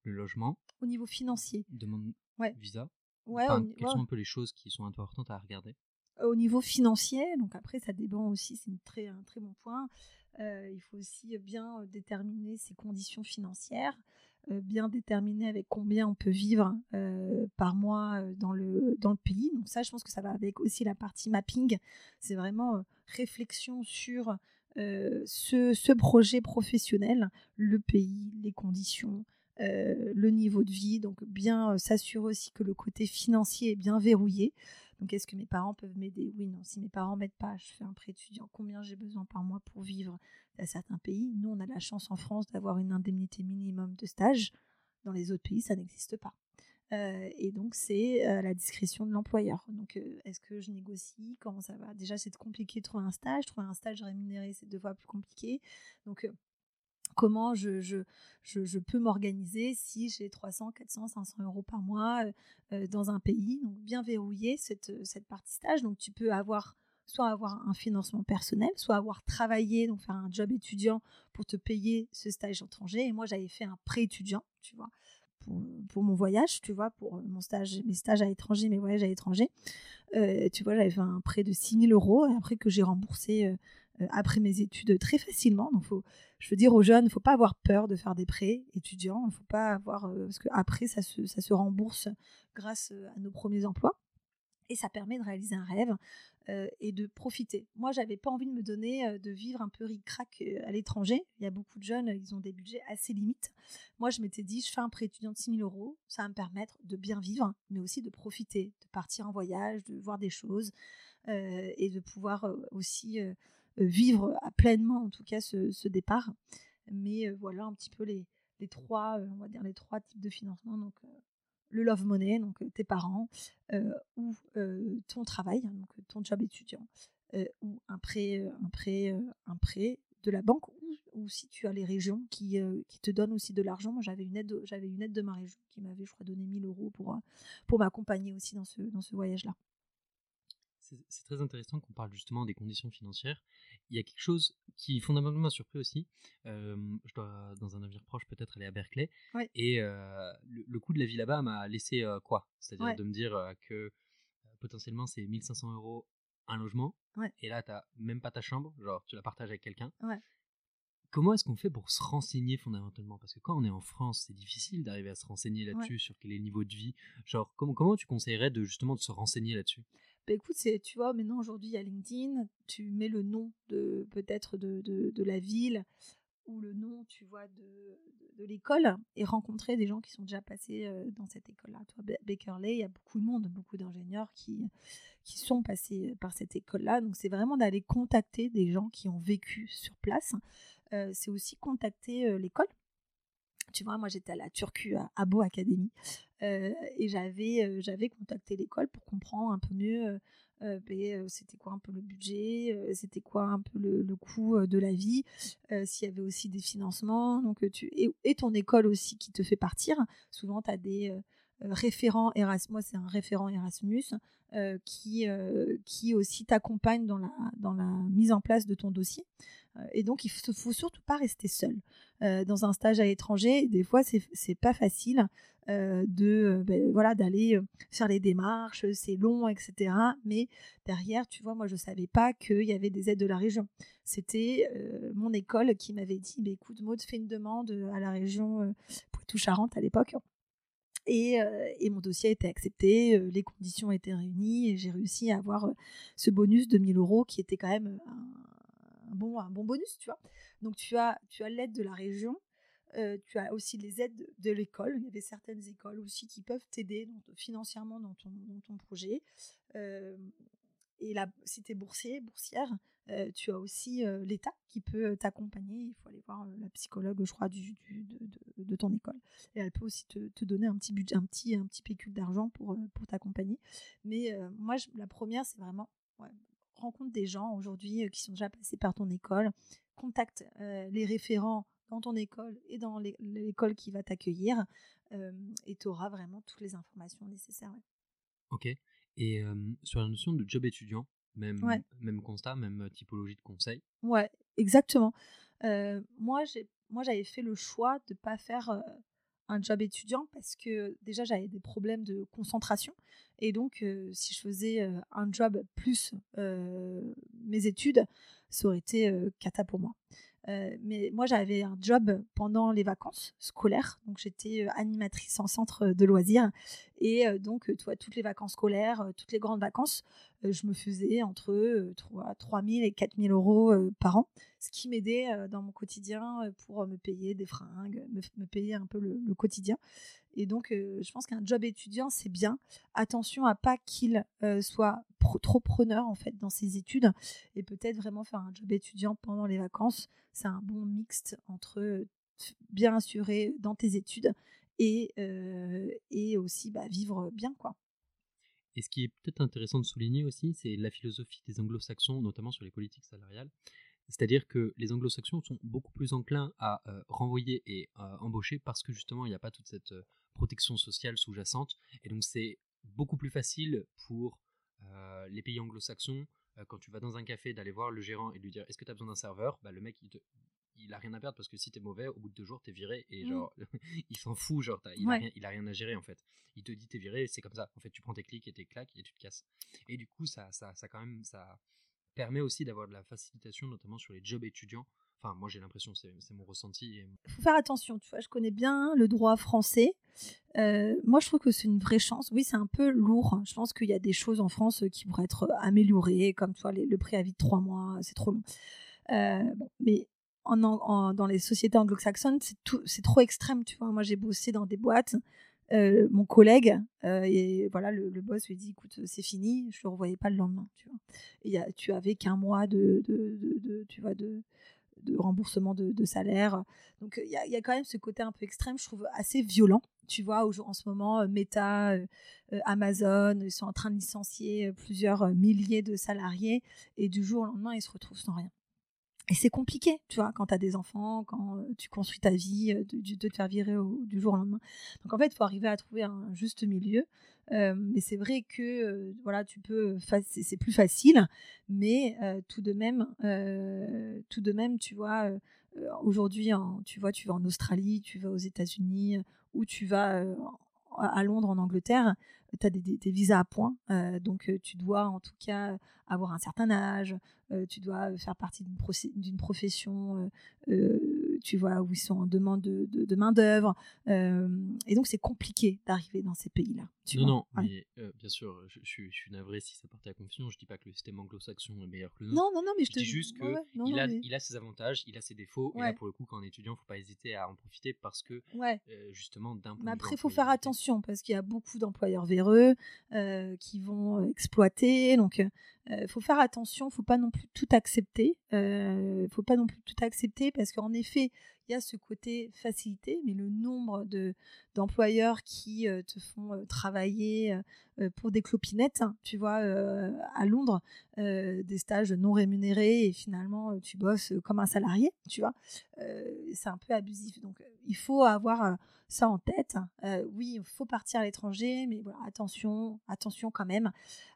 le logement. Au niveau financier. Demande ouais. visa. Ouais, quelles sont un peu les choses qui sont importantes à regarder? Au niveau financier, donc après ça dépend aussi, c'est très, un très bon point. Euh, il faut aussi bien euh, déterminer ses conditions financières, euh, bien déterminer avec combien on peut vivre par mois dans, le, dans le pays. Donc ça, je pense que ça va avec aussi la partie mapping. C'est vraiment réflexion sur ce, ce, projet professionnel, le pays, les conditions, euh, le niveau de vie, donc bien euh, s'assurer aussi que le côté financier est bien verrouillé. Donc est-ce que mes parents peuvent m'aider? Oui, non. Si mes parents m'aident pas, je fais un prêt étudiant. Combien j'ai besoin par mois pour vivre dans certains pays? Nous, on a la chance en France d'avoir une indemnité minimum de stage. Dans les autres pays, ça n'existe pas. Euh, et donc, c'est à la discrétion de l'employeur. Donc, est-ce que je négocie? Comment ça va? Déjà, c'est compliqué de trouver un stage. Trouver un stage rémunéré, c'est deux fois plus compliqué. Donc, comment je, peux m'organiser si j'ai 300, 400, 500 euros par mois euh, euh, dans un pays. Donc bien verrouiller cette, cette partie stage. Donc tu peux avoir soit avoir un financement personnel, soit avoir travaillé, donc faire un job étudiant pour te payer ce stage étranger. Et moi, j'avais fait un prêt étudiant, tu vois, pour, mon voyage, tu vois, pour mon stage, mes stages à l'étranger, mes voyages à l'étranger. Euh, tu vois, j'avais fait un prêt de 6 000 euros, après que j'ai remboursé euh, après mes études très facilement. Donc, faut, je veux dire aux jeunes, il ne faut pas avoir peur de faire des prêts étudiants. Faut pas avoir euh, parce qu'après ça se, ça se rembourse grâce euh, à nos premiers emplois et ça permet de réaliser un rêve et de profiter. Moi, j'avais pas envie de me donner de vivre un peu ric-rac à l'étranger. Il y a beaucoup de jeunes, ils ont des budgets assez limites. Moi, je m'étais dit, je fais un prêt étudiant de 6 000 euros, ça va me permettre de bien vivre, mais aussi de profiter, de partir en voyage, de voir des choses et de pouvoir aussi euh, vivre pleinement en tout cas ce, départ. Mais euh, voilà un petit peu les, les trois, euh, on va dire les trois types de financement. Donc le love money, donc tes parents, ou ton travail, hein, donc ton job étudiant, ou un prêt, un prêt, un prêt de la banque, ou, si tu as les régions qui, qui te donnent aussi de l'argent. J'avais une aide, j'avais une aide de ma région qui m'avait, je crois, donné 1000 euros pour, pour m'accompagner aussi dans ce, dans ce voyage-là c'est très intéressant qu'on parle justement des conditions financières. Il y a quelque chose qui fondamentalement m'a surpris aussi. je dois, dans un avenir proche, peut-être aller à Berkeley. Et le, coût de la vie là-bas m'a laissé quoi C'est-à-dire de me dire que potentiellement c'est 1500 euros un logement. Et là, tu n'as même pas ta chambre, genre tu la partages avec quelqu'un. Comment est-ce qu'on fait pour se renseigner fondamentalement? Parce que quand on est en France, c'est difficile d'arriver à se renseigner là-dessus, sur quel est le niveau de vie. Genre, comment, comment tu conseillerais de justement de se renseigner là-dessus? Bah, écoute, c'est, tu vois, maintenant aujourd'hui, il y a LinkedIn, tu mets le nom de peut-être de, la ville ou le nom, tu vois, de, l'école et rencontrer des gens qui sont déjà passés dans cette école-là. Toi, Bakerley, il y a beaucoup de monde, beaucoup d'ingénieurs qui, qui sont passés par cette école-là. Donc, c'est vraiment d'aller contacter des gens qui ont vécu sur place. c'est aussi contacter l'école tu vois, moi j'étais à la Turcu à Abo Academy et j'avais j'avais contacté l'école pour comprendre un peu mieux ben, c'était quoi un peu le budget, c'était quoi un peu le, coût de la vie, s'il y avait aussi des financements. Donc, tu, et, ton école aussi qui te fait partir. Souvent, tu as des référents Erasmus, c'est un référent Erasmus qui, qui aussi t'accompagne dans la, dans la mise en place de ton dossier. Et donc, il ne faut, surtout pas rester seul. dans un stage à l'étranger, des fois, c'est pas facile de ben, voilà d'aller faire les démarches, c'est long, etc. Mais derrière, tu vois, moi, je savais pas qu'il y avait des aides de la région. C'était mon école qui m'avait dit, bah, écoute, Maud, fais une demande à la région Poitou-Charentes à l'époque. Et, et, mon dossier a été accepté, les conditions étaient réunies et j'ai réussi à avoir ce bonus de 1000 euros qui était quand même un, bon, un bon bonus, tu vois. Donc tu as, tu as l'aide de la région, euh, tu as aussi les aides de l'école. Il y avait certaines écoles aussi qui peuvent t'aider financièrement dans ton, projet. Euh, et là, si tu es boursier, boursière, euh, tu as aussi l'État qui peut t'accompagner. Il faut aller voir la psychologue, je crois, du, de, de, ton école. Et elle peut aussi te, te, donner un petit budget, un petit, un petit pécule d'argent pour, pour t'accompagner. Mais moi, la première, c'est vraiment rencontre des gens aujourd'hui qui sont déjà passés par ton école, contacte les référents dans ton école et dans l'école qui va t'accueillir et tu auras vraiment toutes les informations nécessaires. Ok. Et sur la notion de job étudiant, même, même constat, même typologie de conseil Ouais, exactement. moi, j'avais fait le choix de ne pas faire un job étudiant parce que déjà j'avais des problèmes de concentration et donc si je faisais un job plus mes études ça aurait été cata pour moi mais moi, j'avais un job pendant les vacances scolaires. Donc, j'étais animatrice en centre de loisirs. Et donc, toi, toutes les vacances scolaires, toutes les grandes vacances, je me faisais entre 3, 3 000 et 4 000 euros par an. Ce qui m'aidait dans mon quotidien pour me payer des fringues, me, payer un peu le quotidien. Et donc, je pense qu'un job étudiant, c'est bien. Attention à pas qu'il soit trop preneur en fait dans ses études et peut-être vraiment faire un job étudiant pendant les vacances. C'est un bon mixte entre bien assuré dans tes études et, et aussi bah, vivre bien quoi. Et ce qui est peut-être intéressant de souligner aussi, c'est la philosophie des anglo-saxons, notamment sur les politiques salariales. C'est-à-dire que les anglo-saxons sont beaucoup plus enclins à renvoyer et embaucher parce que justement il n'y a pas toute cette protection sociale sous-jacente. Et donc c'est beaucoup plus facile pour les pays anglo-saxons, quand tu vas dans un café, d'aller voir le gérant et lui dire est-ce que tu as besoin d'un serveur? Bah, Le mec, il, te, il a rien à perdre parce que si tu es mauvais, au bout de deux jours, tu es viré et mmh. genre, il s'en fout, genre, il, a rien, il a rien à gérer en fait. Il te dit t'es viré, c'est comme ça. En fait, tu prends tes clics et tes claques et tu te casses. Et du coup, ça, ça, ça quand même, ça permet aussi d'avoir de la facilitation, notamment sur les jobs étudiants Enfin, moi j'ai l'impression, c'est mon ressenti. Il faut faire attention, tu vois, je connais bien le droit français. Euh, moi je trouve que c'est une vraie chance. Oui, c'est un peu lourd. Je pense qu'il y a des choses en France qui pourraient être améliorées, comme tu vois, le préavis de trois mois, c'est trop long. Euh, mais dans les sociétés anglo-saxonnes, c'est trop extrême, tu vois. Moi j'ai bossé dans des boîtes. Euh, mon collègue et voilà le, boss lui dit écoute c'est fini je le revoyais pas le lendemain tu vois tu avais qu'un mois de, remboursement de, salaire. Donc il y a, quand même ce côté un peu extrême, je trouve assez violent. Tu vois, en ce moment, euh, Meta, euh, euh, Amazon, ils sont en train de licencier plusieurs milliers de salariés et du jour au lendemain, ils se retrouvent sans rien. Et c'est compliqué, tu vois, quand tu as des enfants, quand tu construis ta vie, de, te faire virer du jour au lendemain. Donc en fait, il faut arriver à trouver un juste milieu. mais c'est vrai que voilà, tu peux, c'est plus facile, mais tout de même, tout de même, tu vois, aujourd'hui, tu vois, tu vas en Australie, tu vas aux États-Unis, ou tu vas à Londres, en Angleterre, tu as des, visas à points. donc, tu dois en tout cas avoir un certain âge. tu dois faire partie d'une profession tu vois, où ils sont en demande de, de, main-d'œuvre. et donc, c'est compliqué d'arriver dans ces pays-là. Non, non, mais bien sûr, je, je, suis navré si ça partait à confusion. Je dis pas que le système anglo-saxon est meilleur que le nôtre. Non, non, non, mais je, te dis juste qu'il il, a, il a ses avantages, il a ses défauts. Et là, pour le coup, quand on est étudiant, il ne faut pas hésiter à en profiter parce que, justement, d'un point Mais après, il faut faire attention parce qu'il y a beaucoup d'employeurs véreux qui vont exploiter. Donc, il faut faire attention, faut pas non plus tout accepter. Il faut pas non plus tout accepter parce qu'en effet, il y a ce côté facilité, mais le nombre de d'employeurs qui te font travailler pour des clopinettes, hein, tu vois, à Londres, des stages non rémunérés et finalement tu bosses comme un salarié, tu vois, c'est un peu abusif. Donc il faut avoir ça en tête. Euh, oui, il faut partir à l'étranger, mais attention, attention quand même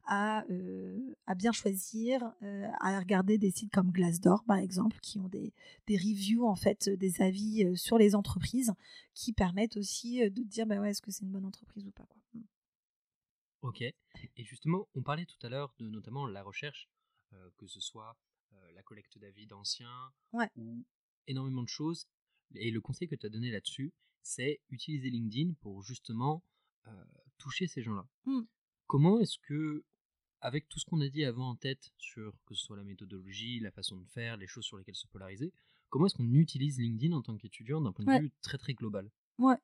à, euh, à bien choisir, euh, à regarder des sites comme Glassdoor par exemple, qui ont des, des reviews en fait, des avis sur les entreprises, qui permettent aussi de dire bah ouais, est-ce que c'est une bonne entreprise ou pas quoi. Mmh. Ok. Et justement, on parlait tout à l'heure de notamment la recherche, que ce soit la collecte d'avis d'anciens ou énormément de choses. Et le conseil que tu as donné là-dessus, c'est utiliser LinkedIn pour justement toucher ces gens-là. Mmh. Comment est-ce que, avec tout ce qu'on a dit avant en tête sur que ce soit la méthodologie, la façon de faire, les choses sur lesquelles se polariser, comment est-ce qu'on utilise LinkedIn en tant qu'étudiant d'un point de vue très très global? Ouais.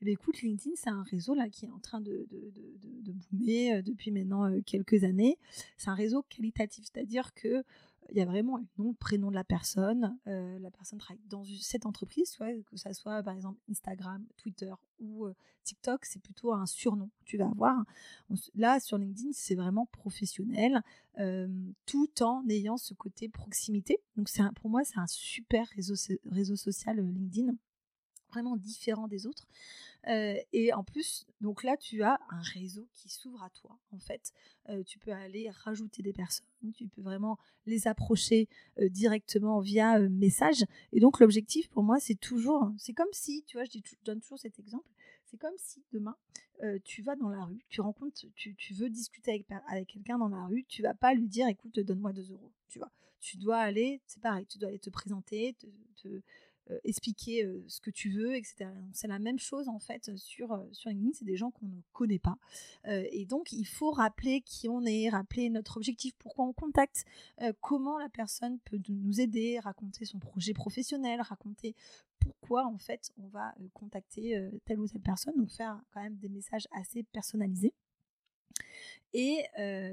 Eh ben, écoute, LinkedIn, c'est un réseau là qui est en train de, de, de, de boomer depuis maintenant quelques années. C'est un réseau qualitatif, c'est-à-dire que il y a vraiment un nom, prénom de la personne. Euh, la personne travaille dans cette entreprise, que ça soit par exemple Instagram, Twitter ou euh, TikTok, c'est plutôt un surnom que tu vas avoir. là, sur LinkedIn, c'est vraiment professionnel, euh, tout en ayant ce côté proximité. Donc, pour moi, c'est un super réseau, réseau social LinkedIn, vraiment différent des autres et en plus, donc là, tu as un réseau qui s'ouvre à toi. En fait, tu peux aller rajouter des personnes, tu peux vraiment les approcher directement via message. Et donc, l'objectif pour moi, c'est toujours, c'est comme si, tu vois, je, donne toujours cet exemple, c'est comme si demain, tu vas dans la rue, tu rencontres, tu, veux discuter avec, quelqu'un dans la rue, tu vas pas lui dire, écoute, donne-moi 2 euros, tu vois. Tu dois aller, c'est pareil, tu dois aller te présenter, te expliquer ce que tu veux, etc. C'est la même chose en fait sur, sur LinkedIn, c'est des gens qu'on ne connaît pas. et donc il faut rappeler qui on est, rappeler notre objectif, pourquoi on contacte, comment la personne peut nous aider, raconter son projet professionnel, raconter pourquoi en fait on va contacter telle ou telle personne, donc faire quand même des messages assez personnalisés. Et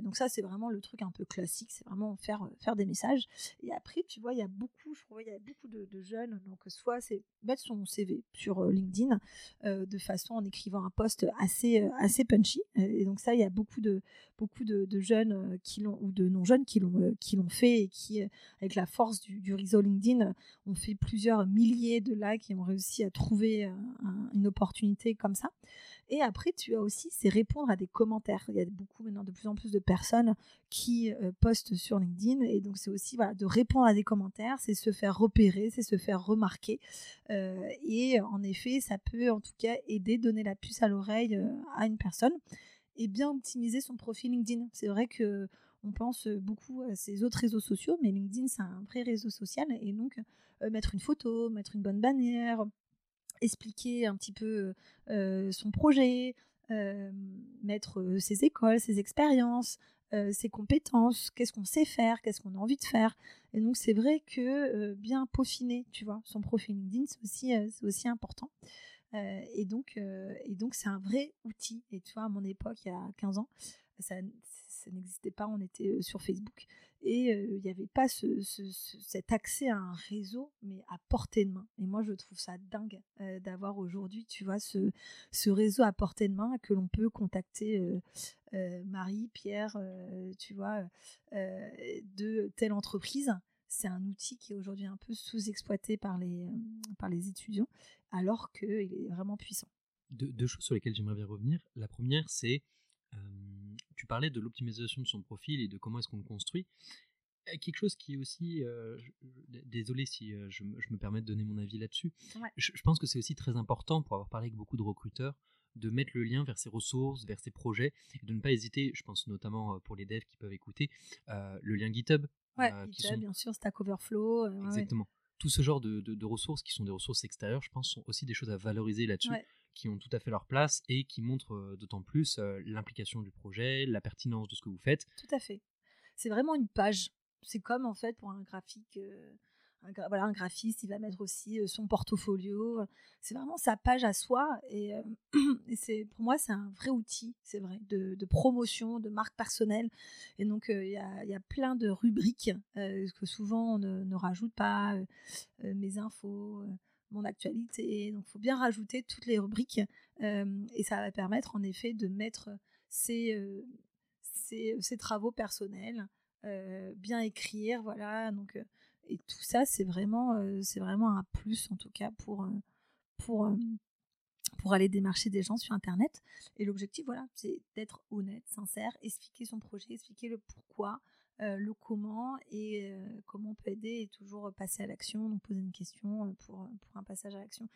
donc ça, c'est vraiment le truc un peu classique, c'est vraiment faire, faire des messages. Et après, tu vois, il y a beaucoup, je trouve, il y a beaucoup de, jeunes, donc soit c'est mettre son CV sur LinkedIn de façon en écrivant un post assez, assez punchy. Et donc ça, il y a beaucoup de, beaucoup de, jeunes qui ou de non-jeunes qui l'ont, qui fait et qui, avec la force du réseau LinkedIn, ont fait plusieurs milliers de likes et ont réussi à trouver une opportunité comme ça. Et après, tu as aussi, c'est répondre à des commentaires. Il y a beaucoup maintenant de plus en plus de personnes qui euh, postent sur LinkedIn. Et donc, c'est aussi voilà, de répondre à des commentaires, c'est se faire repérer, c'est se faire remarquer. Euh, et en effet, ça peut en tout cas aider, donner la puce à l'oreille euh, à une personne et bien optimiser son profil LinkedIn. C'est vrai que on pense beaucoup à ces autres réseaux sociaux, mais LinkedIn, c'est un vrai réseau social. Et donc, mettre une photo, mettre une bonne bannière, expliquer un petit peu son projet, mettre ses écoles, ses expériences, ses compétences, qu'est-ce qu'on sait faire, qu'est-ce qu'on a envie de faire. Et donc c'est vrai que bien peaufiner, tu vois, son profil LinkedIn, c'est aussi, aussi important. et donc, et donc c'est un vrai outil. Et tu vois, à mon époque, il y a 15 ans, ça, ça n'existait pas, on était sur Facebook et il n'y avait pas cet accès à un réseau, mais à portée de main. Et moi, je trouve ça dingue d'avoir aujourd'hui, tu vois, ce, réseau à portée de main que l'on peut contacter Marie, Pierre, tu vois, de telle entreprise. C'est un outil qui est aujourd'hui un peu sous-exploité par les, par les étudiants, alors qu'il est vraiment puissant. deux choses sur lesquelles j'aimerais bien revenir. La première, c'est tu parlais de l'optimisation de son profil et de comment est-ce qu'on le construit. Quelque chose qui est aussi, désolé si je, me permets de donner mon avis là-dessus, je, pense que c'est aussi très important pour avoir parlé avec beaucoup de recruteurs de mettre le lien vers ses ressources, vers ses projets, et de ne pas hésiter, je pense notamment pour les devs qui peuvent écouter, le lien GitHub. Ouais, GitHub, bien sûr, Stack Overflow. Exactement. tout ce genre de, ressources qui sont des ressources extérieures, je pense, sont aussi des choses à valoriser là-dessus, qui ont tout à fait leur place et qui montrent d'autant plus l'implication du projet, la pertinence de ce que vous faites. Tout à fait. C'est vraiment une page. C'est comme en fait pour un graphique un, voilà, un graphiste, il va mettre aussi son portfolio. C'est vraiment sa page à soi. Et, pour moi, c'est un vrai outil, c'est vrai, de, promotion, de marque personnelle. Et donc, il y, a, y, a, plein de rubriques que souvent on ne, rajoute pas. mes infos, mon actualité. Donc, il faut bien rajouter toutes les rubriques. et ça va permettre, en effet, de mettre ses, ses travaux personnels. bien écrire, voilà. Donc, et tout ça, c'est vraiment, euh, vraiment un plus, en tout cas, pour, euh, pour, euh, pour aller démarcher des gens sur Internet. Et l'objectif, voilà, c'est d'être honnête, sincère, expliquer son projet, expliquer le pourquoi, le comment et comment on peut aider et toujours passer à l'action, donc poser une question pour, pour un passage à l'action.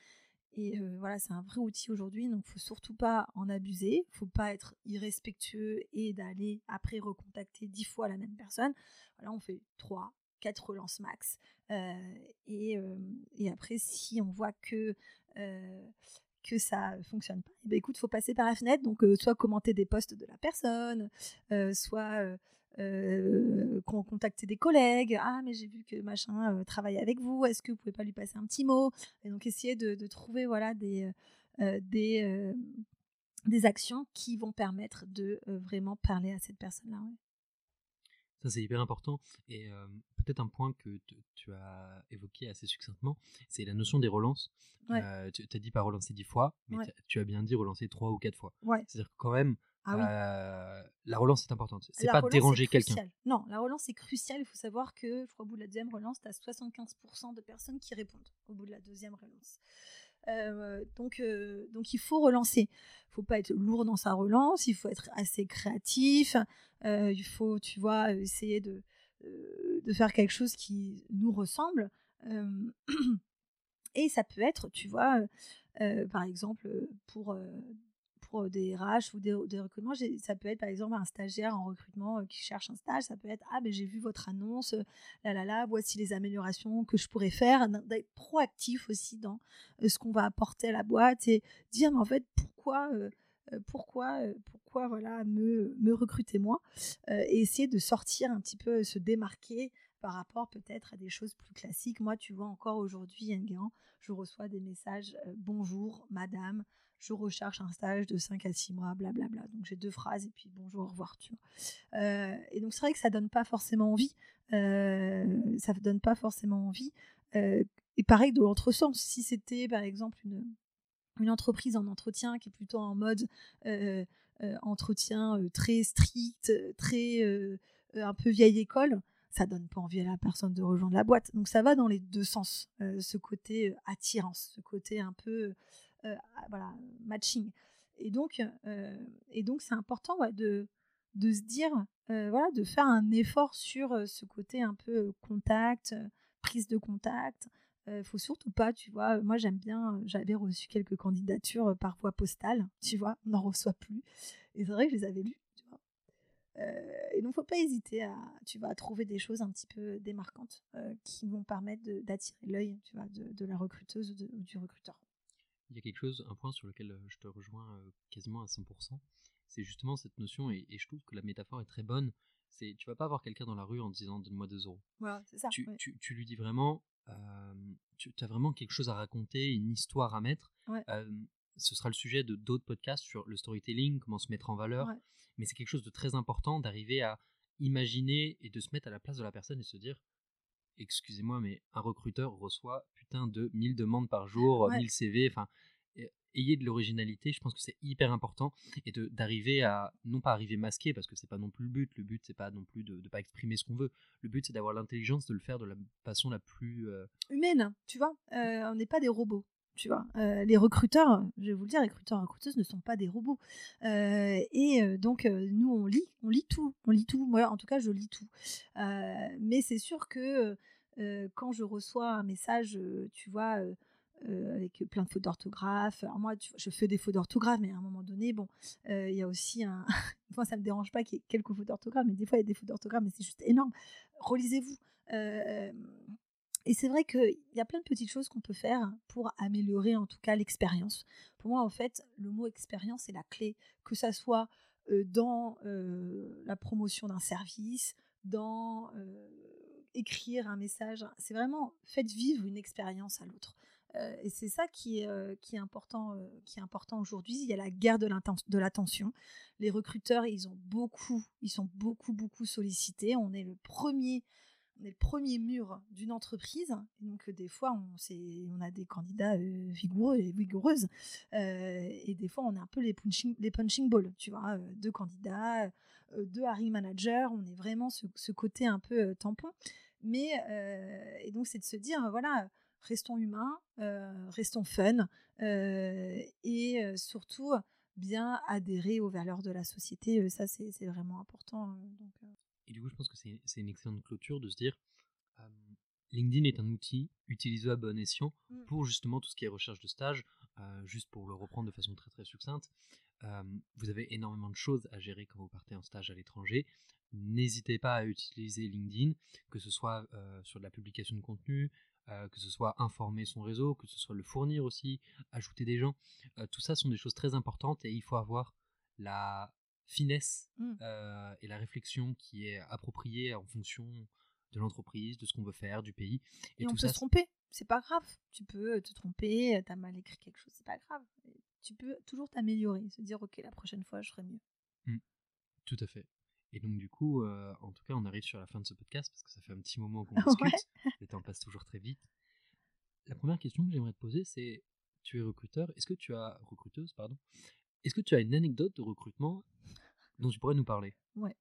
Et voilà, c'est un vrai outil aujourd'hui, donc faut surtout pas en abuser, faut pas être irrespectueux et d'aller après recontacter dix fois la même personne. Voilà, on fait trois, quatre relances max. Euh, et, euh, et, après, si on voit que euh, que ça fonctionne pas, eh ben écoute, faut passer par la fenêtre. Donc, soit commenter des posts de la personne, soit contacter des collègues. Ah, mais j'ai vu que machin travaille avec vous. Est-ce que vous pouvez pas lui passer un petit mot? Et donc, essayer de, de trouver voilà des des des actions qui vont permettre de vraiment parler à cette personne-là. Ça, c'est hyper important. Et peut-être un point que tu as évoqué assez succinctement, c'est la notion des relances. tu as dit pas relancer dix fois, mais tu as bien dit relancer trois ou quatre fois. C'est-à-dire que quand même, ah la relance est importante. C'est pas déranger quelqu'un. Non, la relance est cruciale. Il faut savoir que, je crois, au bout de la deuxième relance, tu as 75% de personnes qui répondent au bout de la deuxième relance. Euh, donc, euh, donc il faut relancer. Il faut pas être lourd dans sa relance. Il faut être assez créatif. Il faut, tu vois, essayer de, de faire quelque chose qui nous ressemble. et ça peut être, tu vois, par exemple, pour des RH ou des, des, recrutements. Ça peut être par exemple un stagiaire en recrutement euh, qui cherche un stage. Ça peut être ah ben j'ai vu votre annonce, euh, là là là, voici les améliorations que je pourrais faire. D'être proactif aussi dans euh, ce qu'on va apporter à la boîte et dire mais en fait pourquoi pourquoi pourquoi voilà me me recruter moi et essayer de sortir un petit peu se démarquer par rapport peut-être à des choses plus classiques. Moi, tu vois, encore aujourd'hui, je reçois des messages Bonjour, madame, je recherche un stage de 5 à 6 mois, blablabla. Donc j'ai deux phrases et puis bonjour, au revoir, tu vois. Euh, et donc c'est vrai que ça donne pas forcément envie. Euh, ça donne pas forcément envie. Euh, et pareil de l'autre sens, si c'était par exemple une, entreprise en entretien qui est plutôt en mode entretien très strict, très un peu vieille école, ça donne pas envie à la personne de rejoindre la boîte. Donc ça va dans les deux sens, ce côté attirance, ce côté un peu euh, voilà, matching. Et donc, euh, et donc c'est important de, de se dire, euh, voilà, de faire un effort sur ce côté un peu contact, prise de contact. Il faut surtout pas, tu vois, moi j'aime bien, j'avais reçu quelques candidatures par voie postale, tu vois, on n'en reçoit plus. Et c'est vrai que je les avais lues, tu vois. et donc, faut pas hésiter à, tu vas trouver des choses un petit peu démarquantes qui vont permettre d'attirer l'œil, tu vois, de, la recruteuse ou du recruteur il y a quelque chose, un point sur lequel euh, je te rejoins euh, quasiment à 100%, c'est justement cette notion, et, je trouve que la métaphore est très bonne, c'est tu vas pas voir quelqu'un dans la rue en disant donne-moi 2 euros. Voilà, c'est ça. Tu, tu, lui dis vraiment, euh, tu as vraiment quelque chose à raconter, une histoire à mettre. ce sera le sujet de d'autres podcasts sur le storytelling, comment se mettre en valeur. Mais c'est quelque chose de très important d'arriver à imaginer et de se mettre à la place de la personne et se dire excusez-moi, mais un recruteur reçoit putain de 1000 demandes par jour, 1000 CV, enfin, ayez de l'originalité, je pense que c'est hyper important, et d'arriver à, non pas arriver masqué, parce que c'est pas non plus le but, le but c'est pas non plus de ne pas exprimer ce qu'on veut, le but c'est d'avoir l'intelligence de le faire de la façon la plus... Euh, Humaine, tu vois, euh, on n'est pas des robots. Tu vois, euh, les recruteurs, je vais vous le dire, les recruteurs et recruteuses ne sont pas des robots. et donc, nous, on lit, on lit tout, on lit tout. Moi, en tout cas, je lis tout. mais c'est sûr que quand je reçois un message, tu vois, avec plein de fautes d'orthographe. Alors moi, je fais des fautes d'orthographe, mais à un moment donné, bon, il y a aussi un. Moi, ça me dérange pas qu'il y ait quelques fautes d'orthographe, mais des fois, il y a des fautes d'orthographe, mais c'est juste énorme. Relisez-vous. Et c'est vrai qu'il y a plein de petites choses qu'on peut faire pour améliorer en tout cas l'expérience. Pour moi, en fait, le mot expérience est la clé, que ça soit dans la promotion d'un service, dans écrire un message. C'est vraiment faites vivre une expérience à l'autre. et c'est ça qui est, important, qui important aujourd'hui. Il y a la guerre de l'attention. Les recruteurs, ils sont beaucoup, beaucoup sollicités. On est le premier on est le premier mur d'une entreprise. donc, des fois, on, on a des candidats vigoureux et vigoureuses. et des fois, on est un peu les punching, les punching balls, tu vois. deux candidats, deux hiring managers. On est vraiment ce, côté un peu tampon. Mais, et donc, c'est de se dire, voilà, restons humains, restons fun. et surtout, bien adhérer aux valeurs de la société. ça, c'est vraiment important. Et du coup, je pense que c'est une excellente clôture de se dire LinkedIn est un outil utilisé à bon escient mmh. pour justement tout ce qui est recherche de stage. juste pour le reprendre de façon très très succincte, vous avez énormément de choses à gérer quand vous partez en stage à l'étranger. N'hésitez pas à utiliser LinkedIn, que ce soit sur de la publication de contenu, que ce soit informer son réseau, que ce soit le fournir aussi, ajouter des gens. tout ça sont des choses très importantes et il faut avoir la finesse mmh. et la réflexion qui est appropriée en fonction de l'entreprise, de ce qu'on veut faire, du pays. Et, on peut se tromper, c'est pas grave. Tu peux te tromper, t'as mal écrit quelque chose, c'est pas grave. Tu peux toujours t'améliorer, se dire ok la prochaine fois je ferai mieux. Mmh. Tout à fait. Et donc du coup, en tout cas, on arrive sur la fin de ce podcast parce que ça fait un petit moment qu'on discute. Le temps passe toujours très vite. La première question que j'aimerais te poser, c'est tu es recruteur. Est-ce que tu as recruteuse, pardon Est-ce que tu as une anecdote de recrutement dont tu pourrais nous parler? Ouais.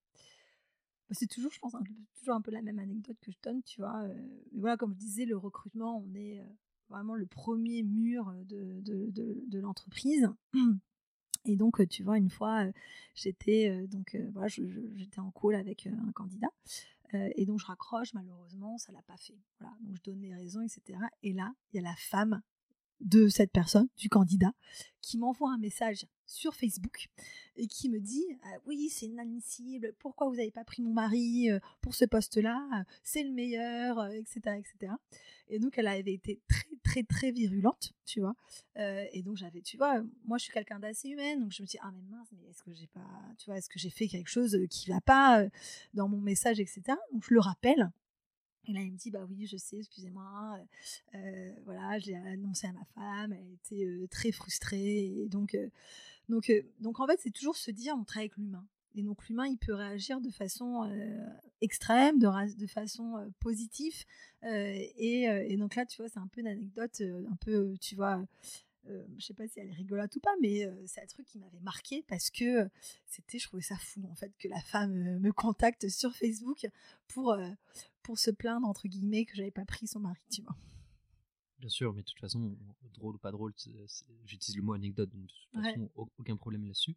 Bah, c'est toujours, je pense, un, toujours un peu la même anecdote que je donne, tu vois. mais voilà, comme je disais, le recrutement, on est vraiment le premier mur de, de, de, l'entreprise. Et donc, tu vois, une fois, j'étais donc voilà, j'étais en call avec un candidat. et donc, je raccroche, malheureusement, ça l'a pas fait. Voilà, donc je donne les raisons, etc. Et là, il y a la femme de cette personne, du candidat, qui m'envoie un message sur Facebook et qui me dit «Ah oui c'est inadmissible pourquoi vous n'avez pas pris mon mari pour ce poste là c'est le meilleur etc etc et donc elle avait été très très très virulente tu vois. Et donc j'avais tu vois moi je suis quelqu'un d'assez humain donc je me dis ah mais mince mais est-ce que j'ai pas tu vois est-ce que j'ai fait quelque chose qui va pas dans mon message etc donc je le rappelle et là, il me dit, bah oui, je sais, excusez-moi. voilà, je l'ai annoncé à ma femme, elle était très frustrée. Et donc, donc, donc, en fait, c'est toujours se dire, on travaille avec l'humain. Et donc, l'humain, il peut réagir de façon extrême, de, façon positive. Et, et, donc là, tu vois, c'est un peu une anecdote, un peu, tu vois, euh, je sais pas si elle est rigolote ou pas, mais c'est un truc qui m'avait marqué parce que c'était, je trouvais ça fou en fait que la femme me contacte sur Facebook pour pour se plaindre entre guillemets que j'avais pas pris son mari, tu vois. Bien sûr, mais de toute façon, drôle ou pas drôle, j'utilise le mot anecdote, donc de toute façon, aucun problème là-dessus.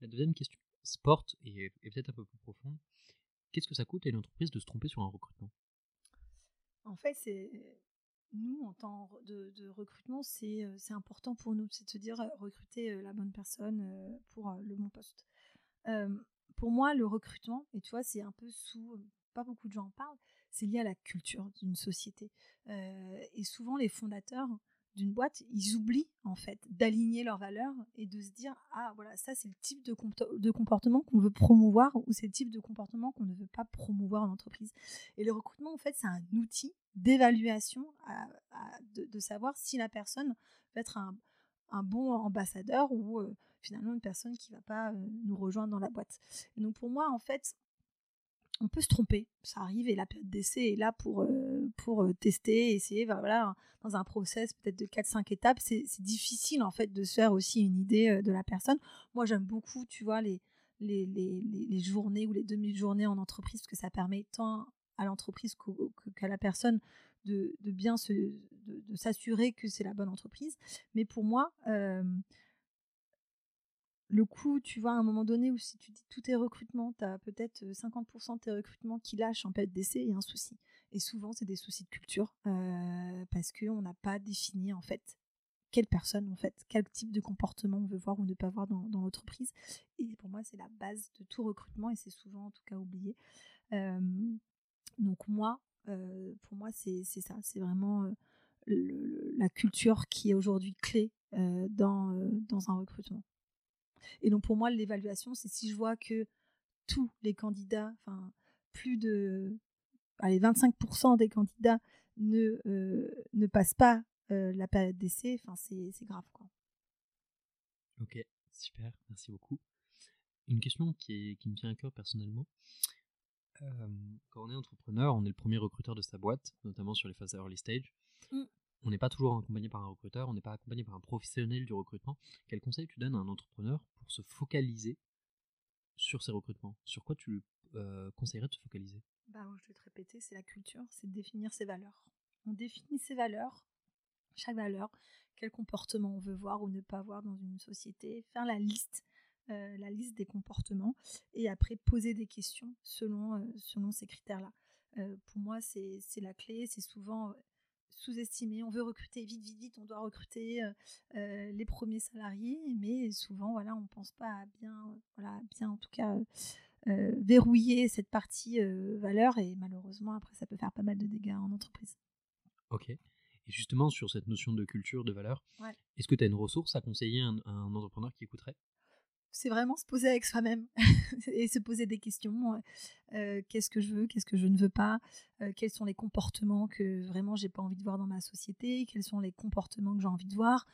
La deuxième question sport et, et peut-être un peu plus profonde. Qu'est-ce que ça coûte à une entreprise de se tromper sur un recrutement? En fait, c'est nous, en temps de, recrutement, c'est important pour nous. C'est de se dire recruter la bonne personne pour le bon poste. pour moi, le recrutement, et tu vois, c'est un peu sous. Pas beaucoup de gens en parlent, c'est lié à la culture d'une société. et souvent, les fondateurs d'une boîte, ils oublient en fait d'aligner leurs valeurs et de se dire ah voilà ça c'est le type de, de comportement qu'on veut promouvoir ou c'est le type de comportement qu'on ne veut pas promouvoir en entreprise. Et le recrutement en fait c'est un outil d'évaluation de, savoir si la personne va être un, bon ambassadeur ou euh, finalement une personne qui va pas euh, nous rejoindre dans la boîte. Donc pour moi en fait on peut se tromper, ça arrive et la période d'essai est là pour, euh, pour euh, tester, essayer, voilà, dans un process peut-être de 4-5 étapes, c'est difficile en fait de se faire aussi une idée euh, de la personne. Moi j'aime beaucoup, tu vois, les, les, les, les journées ou les demi-journées en entreprise, parce que ça permet tant à l'entreprise qu'à la personne de, de bien de, s'assurer que c'est la bonne entreprise. Mais pour moi, le coup, tu vois, à un moment donné où si tu dis tous tes recrutements, tu as peut-être 50% de tes recrutements qui lâchent en période d'essai, il y a un souci. Et souvent, c'est des soucis de culture parce qu'on n'a pas défini en fait quelle personne, en fait, quel type de comportement on veut voir ou ne pas voir dans, l'entreprise. Et pour moi, c'est la base de tout recrutement et c'est souvent en tout cas oublié. donc moi, pour moi, c'est ça. C'est vraiment la culture qui est aujourd'hui clé dans, dans un recrutement. Et donc pour moi, l'évaluation, c'est si je vois que tous les candidats, enfin plus de allez, 25% des candidats ne, ne passent pas la période d'essai, enfin c'est grave quoi. Ok, super, merci beaucoup. Une question qui, est, qui me tient à cœur personnellement. quand on est entrepreneur, on est le premier recruteur de sa boîte, notamment sur les phases early stage. Mmh. On n'est pas toujours accompagné par un recruteur, on n'est pas accompagné par un professionnel du recrutement. Quel conseil tu donnes à un entrepreneur pour se focaliser sur ses recrutements? Sur quoi tu euh, conseillerais de se focaliser? Bah, Je vais te répéter, c'est la culture, c'est définir ses valeurs. On définit ses valeurs, chaque valeur, quel comportement on veut voir ou ne pas voir dans une société, faire la liste, euh, la liste des comportements et après poser des questions selon, euh, selon ces critères-là. pour moi, c'est la clé. C'est souvent sous-estimé. On veut recruter vite, vite, vite. On doit recruter euh, euh, les premiers salariés, mais souvent, voilà, on ne pense pas à bien, voilà, bien en tout cas euh, verrouiller cette partie valeur et malheureusement, après, ça peut faire pas mal de dégâts en entreprise. Ok. Et justement, sur cette notion de culture, de valeur, est-ce que tu as une ressource à conseiller à un entrepreneur qui écouterait? C'est vraiment se poser avec soi-même et se poser des questions. Euh, qu'est-ce que je veux, qu'est-ce que je ne veux pas, euh, quels sont les comportements que vraiment j'ai pas envie de voir dans ma société, quels sont les comportements que j'ai envie de voir,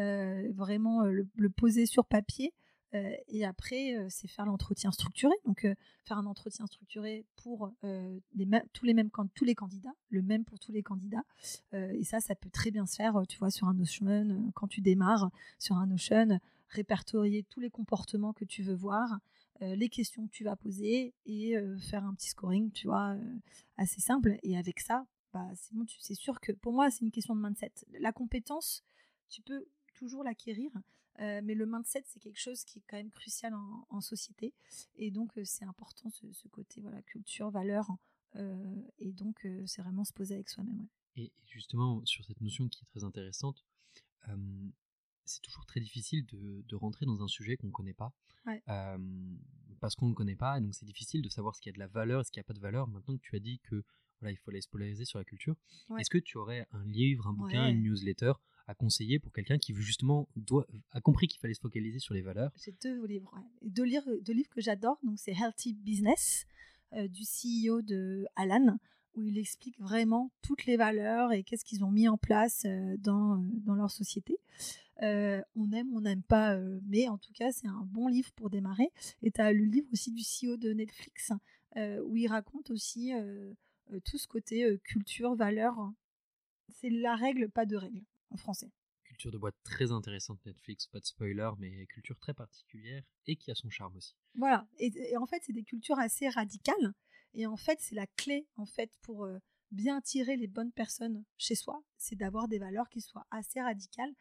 euh, vraiment le, poser sur papier. et après, c'est faire l'entretien structuré. Donc, faire un entretien structuré pour tous, les mêmes, tous les candidats, le même pour tous les candidats. et ça, ça peut très bien se faire, tu vois, sur un Notion, quand tu démarres sur un Notion répertorier tous les comportements que tu veux voir, euh, les questions que tu vas poser et euh, faire un petit scoring, tu vois, euh, assez simple. Et avec ça, bah, c'est bon, sûr que pour moi, c'est une question de mindset. La compétence, tu peux toujours l'acquérir, mais le mindset, c'est quelque chose qui est quand même crucial en, société. Et donc, c'est important ce, côté voilà, culture, valeur. et donc, c'est vraiment se poser avec soi-même. Et justement, sur cette notion qui est très intéressante, c'est toujours très difficile de, rentrer dans un sujet qu'on ne connaît pas. parce qu'on ne connaît pas, et donc c'est difficile de savoir ce qui a de la valeur et ce qui n'a pas de valeur. Maintenant que tu as dit que voilà, il faut aller se polariser sur la culture, est-ce que tu aurais un livre, un bouquin, une newsletter à conseiller pour quelqu'un qui justement doit, a compris qu'il fallait se focaliser sur les valeurs? J'ai deux livres, deux livres, deux livres que j'adore. Donc c'est Healthy Business euh, du CEO de Alan où il explique vraiment toutes les valeurs et qu'est-ce qu'ils ont mis en place euh, dans, euh, dans leur société. Euh, on aime, on n'aime pas, euh, mais en tout cas, c'est un bon livre pour démarrer. Et tu as le livre aussi du CEO de Netflix, euh, où il raconte aussi tout ce côté culture, valeur. C'est la règle, pas de règle, en français. Culture de boîte très intéressante Netflix, pas de spoiler, mais culture très particulière et qui a son charme aussi. Voilà, et, en fait, c'est des cultures assez radicales. Et en fait, c'est la clé en fait pour bien attirer les bonnes personnes chez soi, c'est d'avoir des valeurs qui soient assez radicales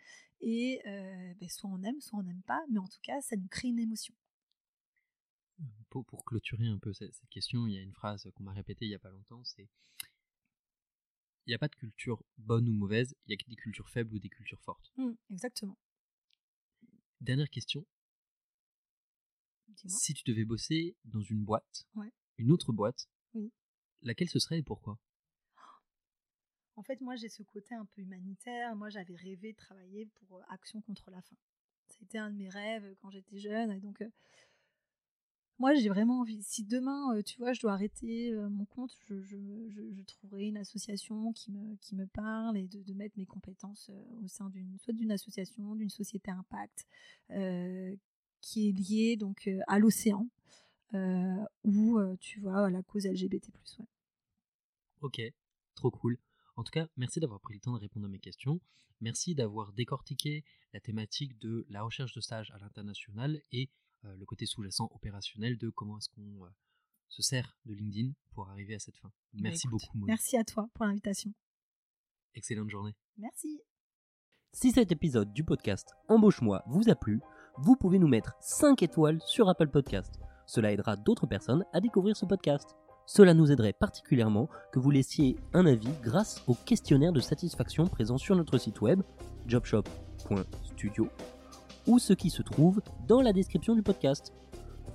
et euh, ben, soit on aime, soit on n'aime pas, mais en tout cas, ça nous crée une émotion. Pour, pour clôturer un peu cette, question, il y a une phrase qu'on m'a répétée il n'y a pas longtemps, c'est il n'y a pas de culture bonne ou mauvaise, il y a que des cultures faibles ou des cultures fortes. Mmh, exactement. Dernière question. Si tu devais bosser dans une boîte, une autre boîte, laquelle ce serait et pourquoi? En fait, moi, j'ai ce côté un peu humanitaire. Moi, j'avais rêvé de travailler pour euh, Action contre la faim. C'était un de mes rêves euh, quand j'étais jeune. Et donc, euh, moi, j'ai vraiment envie. Si demain, tu vois, je dois arrêter mon compte, je, trouverai une association qui me, qui me parle et de, mettre mes compétences au sein d'une, soit d'une association, d'une société impact, qui est liée donc à l'océan, ou tu vois, la cause LGBT+. Ouais. Ok, trop cool. En tout cas, merci d'avoir pris le temps de répondre à mes questions. Merci d'avoir décortiqué la thématique de la recherche de stage à l'international et euh, le côté sous-jacent opérationnel de comment est-ce qu'on euh, se sert de LinkedIn pour arriver à cette fin. Bah, merci beaucoup, Maud. Merci à toi pour l'invitation. Excellente journée. Merci. Si cet épisode du podcast Embauche-moi vous a plu, vous pouvez nous mettre 5 étoiles sur Apple Podcast. Cela aidera d'autres personnes à découvrir ce podcast. Cela nous aiderait particulièrement que vous laissiez un avis grâce au questionnaire de satisfaction présent sur notre site web jobshop.studio ou ce qui se trouve dans la description du podcast.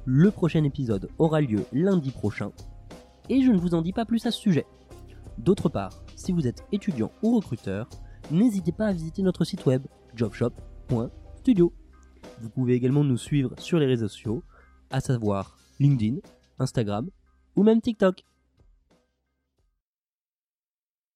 Le prochain épisode aura lieu lundi prochain et je ne vous en dis pas plus à ce sujet. D'autre part, si vous êtes étudiant ou recruteur, n'hésitez pas à visiter notre site web jobshop.studio. Vous pouvez également nous suivre sur les réseaux sociaux, à savoir LinkedIn, Instagram ou même TikTok.